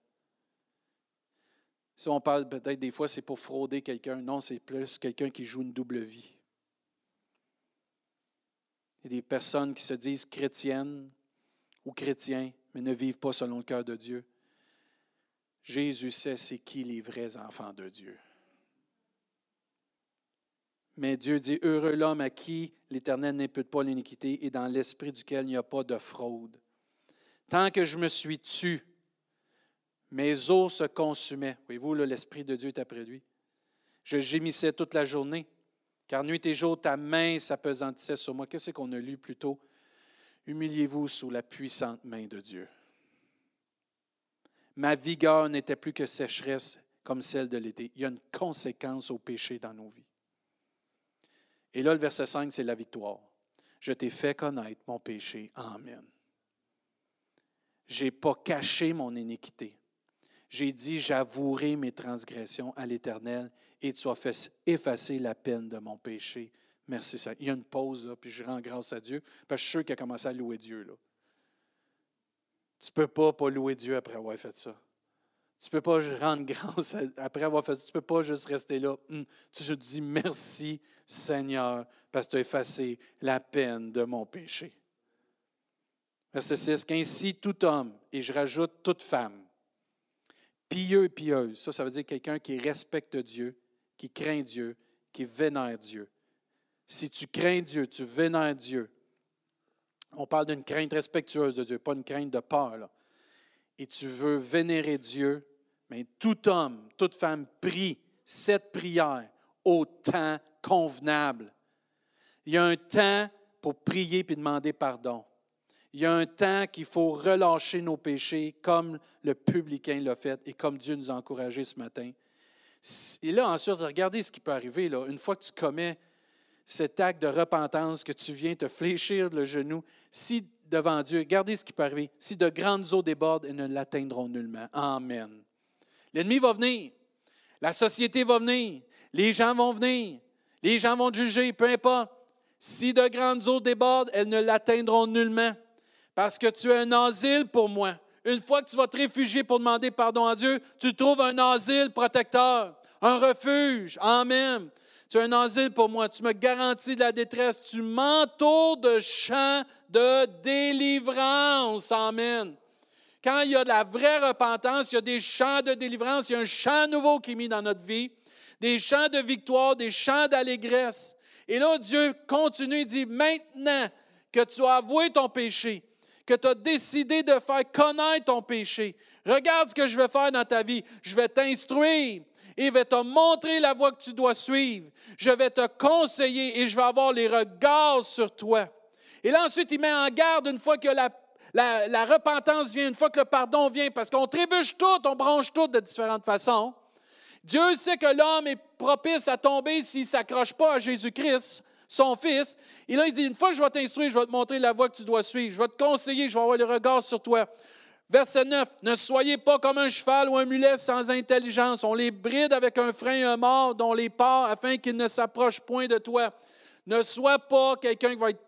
Si on parle peut-être des fois, c'est pour frauder quelqu'un. Non, c'est plus quelqu'un qui joue une double vie. Il y a des personnes qui se disent chrétiennes ou chrétiens, mais ne vivent pas selon le cœur de Dieu. Jésus sait c'est qui les vrais enfants de Dieu. Mais Dieu dit, heureux l'homme à qui l'Éternel n'impute pas l'iniquité et dans l'esprit duquel il n'y a pas de fraude. Tant que je me suis tu, mes os se consumaient. Voyez-vous, l'Esprit de Dieu est après lui. Je gémissais toute la journée, car nuit et jour, ta main s'apesantissait sur moi. Qu'est-ce qu'on a lu plus tôt? Humiliez-vous sous la puissante main de Dieu. Ma vigueur n'était plus que sécheresse comme celle de l'été. Il y a une conséquence au péché dans nos vies. Et là, le verset 5, c'est la victoire. Je t'ai fait connaître mon péché. Amen. Je n'ai pas caché mon iniquité. J'ai dit, j'avouerai mes transgressions à l'Éternel et tu as fait effacer la peine de mon péché. Merci. Il y a une pause, là, puis je rends grâce à Dieu, parce que je suis sûr qu'il a commencé à louer Dieu. Là. Tu ne peux pas pas louer Dieu après avoir fait ça. Tu ne peux pas rendre grâce après avoir fait ça. Tu ne peux pas juste rester là. Hum, tu te dis merci, Seigneur, parce que tu as effacé la peine de mon péché. Verset 6. Qu'ainsi tout homme, et je rajoute toute femme, Pieux et pieuse, ça, ça veut dire quelqu'un qui respecte Dieu, qui craint Dieu, qui vénère Dieu. Si tu crains Dieu, tu vénères Dieu, on parle d'une crainte respectueuse de Dieu, pas une crainte de peur. Et tu veux vénérer Dieu, mais tout homme, toute femme prie cette prière au temps convenable. Il y a un temps pour prier puis demander pardon. Il y a un temps qu'il faut relâcher nos péchés comme le publicain l'a fait et comme Dieu nous a encouragés ce matin. Et là, ensuite, regardez ce qui peut arriver. Là. Une fois que tu commets cet acte de repentance, que tu viens te fléchir le genou, si devant Dieu, regardez ce qui peut arriver. Si de grandes eaux débordent, elles ne l'atteindront nullement. Amen. L'ennemi va venir. La société va venir. Les gens vont venir. Les gens vont te juger, peu importe. Si de grandes eaux débordent, elles ne l'atteindront nullement. Parce que tu es un asile pour moi. Une fois que tu vas te réfugier pour demander pardon à Dieu, tu trouves un asile protecteur, un refuge. Amen. Tu es un asile pour moi. Tu me garantis de la détresse. Tu m'entoures de champs de délivrance. Amen. Quand il y a de la vraie repentance, il y a des chants de délivrance, il y a un chant nouveau qui est mis dans notre vie, des chants de victoire, des chants d'allégresse. Et là, Dieu continue, il dit, maintenant que tu as avoué ton péché, que tu as décidé de faire connaître ton péché, regarde ce que je vais faire dans ta vie. Je vais t'instruire et je vais te montrer la voie que tu dois suivre. Je vais te conseiller et je vais avoir les regards sur toi. Et là, ensuite, il met en garde une fois que la, repentance vient, une fois que le pardon vient, parce qu'on trébuche tout, on branche tout de différentes façons. Dieu sait que l'homme est propice à tomber s'il ne s'accroche pas à Jésus-Christ, son Fils. Et là, il dit, une fois que je vais t'instruire, je vais te montrer la voie que tu dois suivre, je vais te conseiller, je vais avoir les regards sur toi. Verset 9, ne soyez pas comme un cheval ou un mulet sans intelligence. On les bride avec un frein et un mort dont les part afin qu'ils ne s'approchent point de toi. Ne sois pas quelqu'un qui va être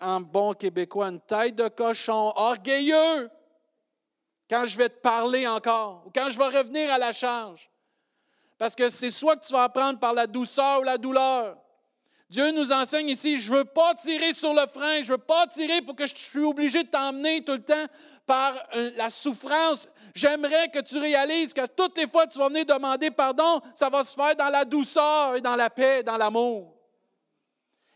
en bon québécois, une tête de cochon, orgueilleux, quand je vais te parler encore, ou quand je vais revenir à la charge. Parce que c'est soit que tu vas apprendre par la douceur ou la douleur. Dieu nous enseigne ici, je ne veux pas tirer sur le frein, je ne veux pas tirer pour que je suis obligé de t'emmener tout le temps par euh, la souffrance. J'aimerais que tu réalises que toutes les fois que tu vas venir demander pardon, ça va se faire dans la douceur et dans la paix, dans l'amour.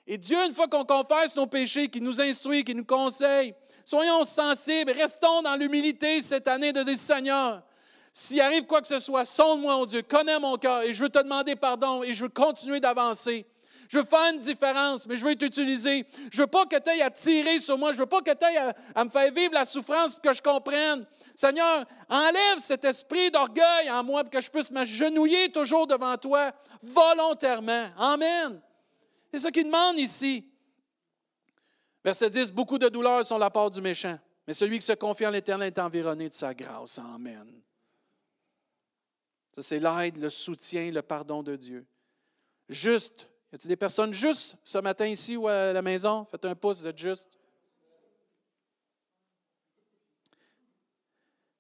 Et Dieu, une fois qu'on confesse nos péchés, qui nous instruit, qui nous conseille, soyons sensibles, restons dans l'humilité cette année de dire Seigneur, s'il arrive quoi que ce soit, sonde-moi, oh Dieu, connais mon cœur et je veux te demander pardon et je veux continuer d'avancer. Je veux faire une différence, mais je veux t'utiliser. Je veux pas que tu aies à tirer sur moi. Je veux pas que tu aies à, me faire vivre la souffrance pour que je comprenne. Seigneur, enlève cet esprit d'orgueil en moi pour que je puisse m'agenouiller toujours devant toi volontairement. Amen. C'est ce qu'il demande ici. Verset 10, beaucoup de douleurs sont la part du méchant, mais celui qui se confie en l'Éternel est environné de sa grâce. Amen. Ça, c'est l'aide, le soutien, le pardon de Dieu. Juste. Y a-t-il des personnes justes ce matin ici ou à la maison? Faites un pouce, vous êtes juste.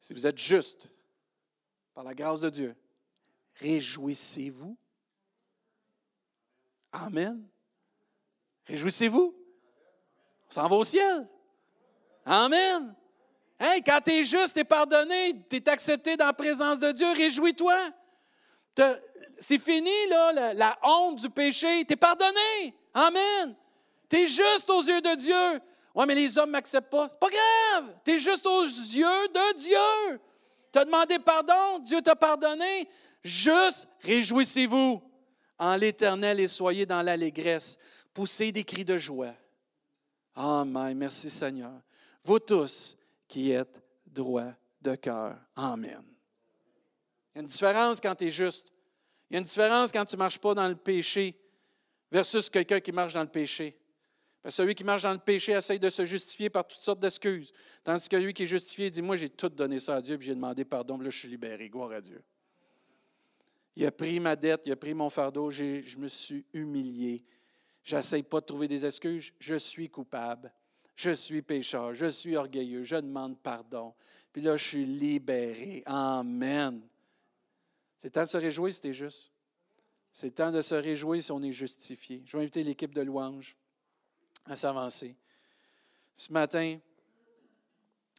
Si vous êtes juste, par la grâce de Dieu, réjouissez-vous. Amen. Réjouissez-vous. On s'en va au ciel. Amen. Hey, quand tu es juste, tu es pardonné, tu es accepté dans la présence de Dieu, réjouis-toi. C'est fini, là, la, honte du péché. Tu es pardonné. Amen. Tu es juste aux yeux de Dieu. Oui, mais les hommes ne m'acceptent pas. C'est pas grave. Tu es juste aux yeux de Dieu. Tu as demandé pardon, Dieu t'a pardonné. Juste réjouissez-vous en l'Éternel et soyez dans l'allégresse pousser des cris de joie. Amen. Merci Seigneur. Vous tous qui êtes droits de cœur. Amen. Il y a une différence quand tu es juste. Il y a une différence quand tu ne marches pas dans le péché versus quelqu'un qui marche dans le péché. Parce que celui qui marche dans le péché essaye de se justifier par toutes sortes d'excuses. Tandis que lui qui est justifié dit Moi, j'ai tout donné ça à Dieu, puis j'ai demandé pardon, là, je suis libéré. Gloire à Dieu. Il a pris ma dette, il a pris mon fardeau, je me suis humilié, J'essaie pas de trouver des excuses. Je suis coupable. Je suis pécheur. Je suis orgueilleux. Je demande pardon. Puis là, je suis libéré. Amen. C'est temps de se réjouir si c'est juste. C'est temps de se réjouir si on est justifié. Je vais inviter l'équipe de louanges à s'avancer. Ce matin,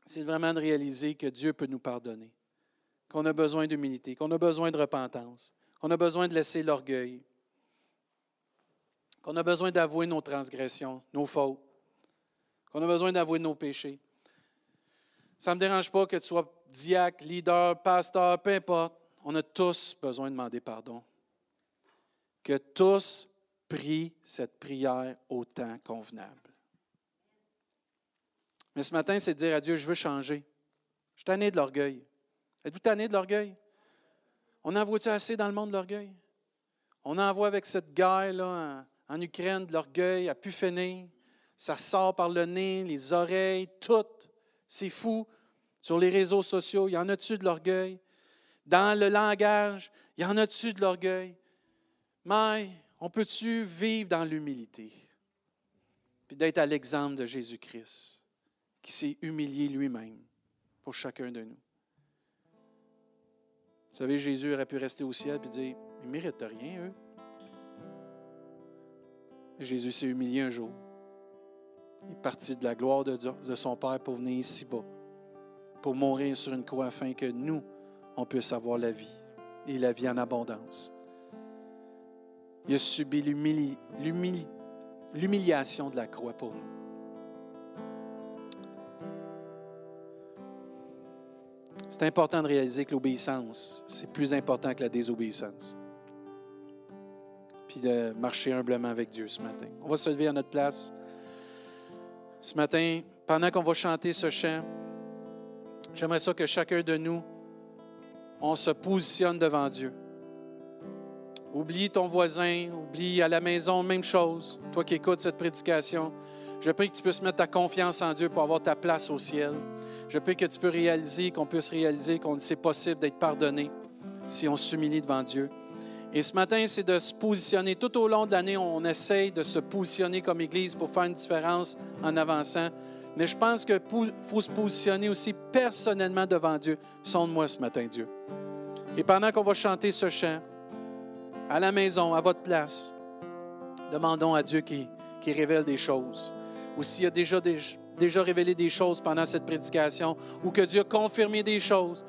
c'est vraiment de réaliser que Dieu peut nous pardonner, qu'on a besoin d'humilité, qu'on a besoin de repentance, qu'on a besoin de laisser l'orgueil, qu'on a besoin d'avouer nos transgressions, nos fautes, qu'on a besoin d'avouer nos péchés. Ça ne me dérange pas que tu sois diacre, leader, pasteur, peu importe. On a tous besoin de demander pardon. Que tous prie cette prière au temps convenable. Mais ce matin, c'est dire à Dieu, je veux changer. Je suis tanné de l'orgueil. Êtes-vous tanné de l'orgueil? On en voit-tu assez dans le monde de l'orgueil? On en voit avec cette guerre-là en, Ukraine de l'orgueil à pu. Ça sort par le nez, les oreilles, tout. C'est fou. Sur les réseaux sociaux, il y en a-tu de l'orgueil? Dans le langage, y en a-tu de l'orgueil? Mais on peut-tu vivre dans l'humilité? Puis d'être à l'exemple de Jésus-Christ, qui s'est humilié lui-même pour chacun de nous. Vous savez, Jésus aurait pu rester au ciel et dire Ils ne méritent rien, eux. Jésus s'est humilié un jour. Il est parti de la gloire de, de son Père pour venir ici-bas, pour mourir sur une croix afin que nous, on puisse avoir la vie et la vie en abondance. Il a subi l'humiliation de la croix pour nous. C'est important de réaliser que l'obéissance, c'est plus important que la désobéissance. Puis de marcher humblement avec Dieu ce matin. On va se lever à notre place. Ce matin, pendant qu'on va chanter ce chant, j'aimerais ça que chacun de nous, on se positionne devant Dieu. Oublie ton voisin, oublie à la maison, même chose. Toi qui écoutes cette prédication, je prie que tu puisses mettre ta confiance en Dieu pour avoir ta place au ciel. Je prie que tu peux réaliser, qu'on puisse réaliser qu'on c'est possible d'être pardonné si on s'humilie devant Dieu. Et ce matin, c'est de se positionner. Tout au long de l'année, on essaye de se positionner comme Église pour faire une différence en avançant. Mais je pense qu'il faut se positionner aussi personnellement devant Dieu. Sonde-moi ce matin, Dieu. Et pendant qu'on va chanter ce chant, à la maison, à votre place, demandons à Dieu qui, révèle des choses. Ou s'il a déjà, déjà révélé des choses pendant cette prédication, ou que Dieu a confirmé des choses,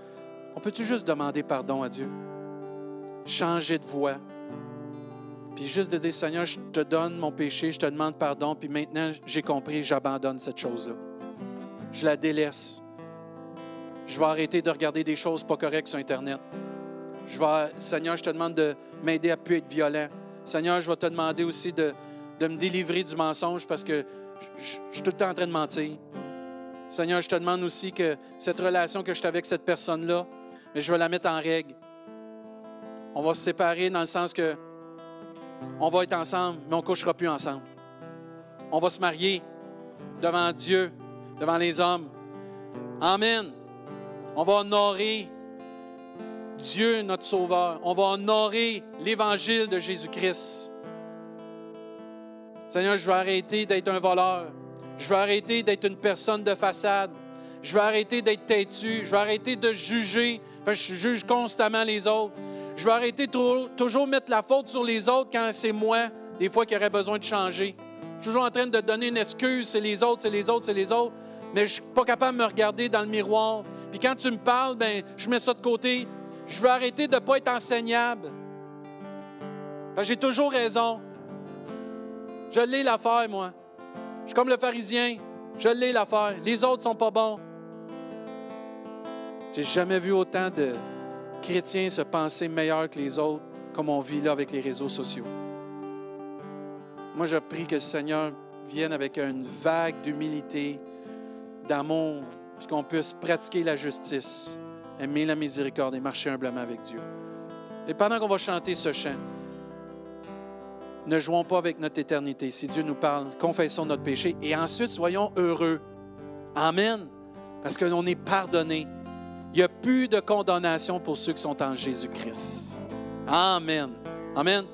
on peut-tu juste demander pardon à Dieu? Changer de voix. Puis juste de dire, Seigneur, je te donne mon péché, je te demande pardon, puis maintenant j'ai compris, j'abandonne cette chose-là. Je la délaisse. Je vais arrêter de regarder des choses pas correctes sur Internet. Je vais, Seigneur, je te demande de m'aider à ne plus être violent. Seigneur, je vais te demander aussi de, de me délivrer du mensonge parce que je, suis tout le temps en train de mentir. Seigneur, je te demande aussi que cette relation que je avec cette personne-là, je vais la mettre en règle. On va se séparer dans le sens que on va être ensemble, mais on ne couchera plus ensemble. On va se marier devant Dieu, devant les hommes. Amen. On va honorer Dieu, notre Sauveur. On va honorer l'Évangile de Jésus-Christ. Seigneur, je vais arrêter d'être un voleur. Je vais arrêter d'être une personne de façade. Je vais arrêter d'être têtu. Je vais arrêter de juger, je juge constamment les autres. Je vais arrêter de toujours mettre la faute sur les autres quand c'est moi, des fois, qui aurait besoin de changer. Je suis toujours en train de donner une excuse, c'est les autres, c'est les autres, c'est les autres. Mais je ne suis pas capable de me regarder dans le miroir. Puis quand tu me parles, ben, je mets ça de côté. Je veux arrêter de ne pas être enseignable. J'ai toujours raison. Je l'ai l'affaire, moi. Je suis comme le pharisien. Je l'ai l'affaire. Les autres sont pas bons. J'ai jamais vu autant de chrétiens se penser meilleurs que les autres comme on vit là avec les réseaux sociaux. Moi, je prie que le Seigneur vienne avec une vague d'humilité, d'amour, puis qu'on puisse pratiquer la justice aimer la miséricorde et marcher humblement avec Dieu. Et pendant qu'on va chanter ce chant, ne jouons pas avec notre éternité. Si Dieu nous parle, confessons notre péché et ensuite soyons heureux. Amen. Parce que l'on est pardonné. Il n'y a plus de condamnation pour ceux qui sont en Jésus-Christ. Amen. Amen.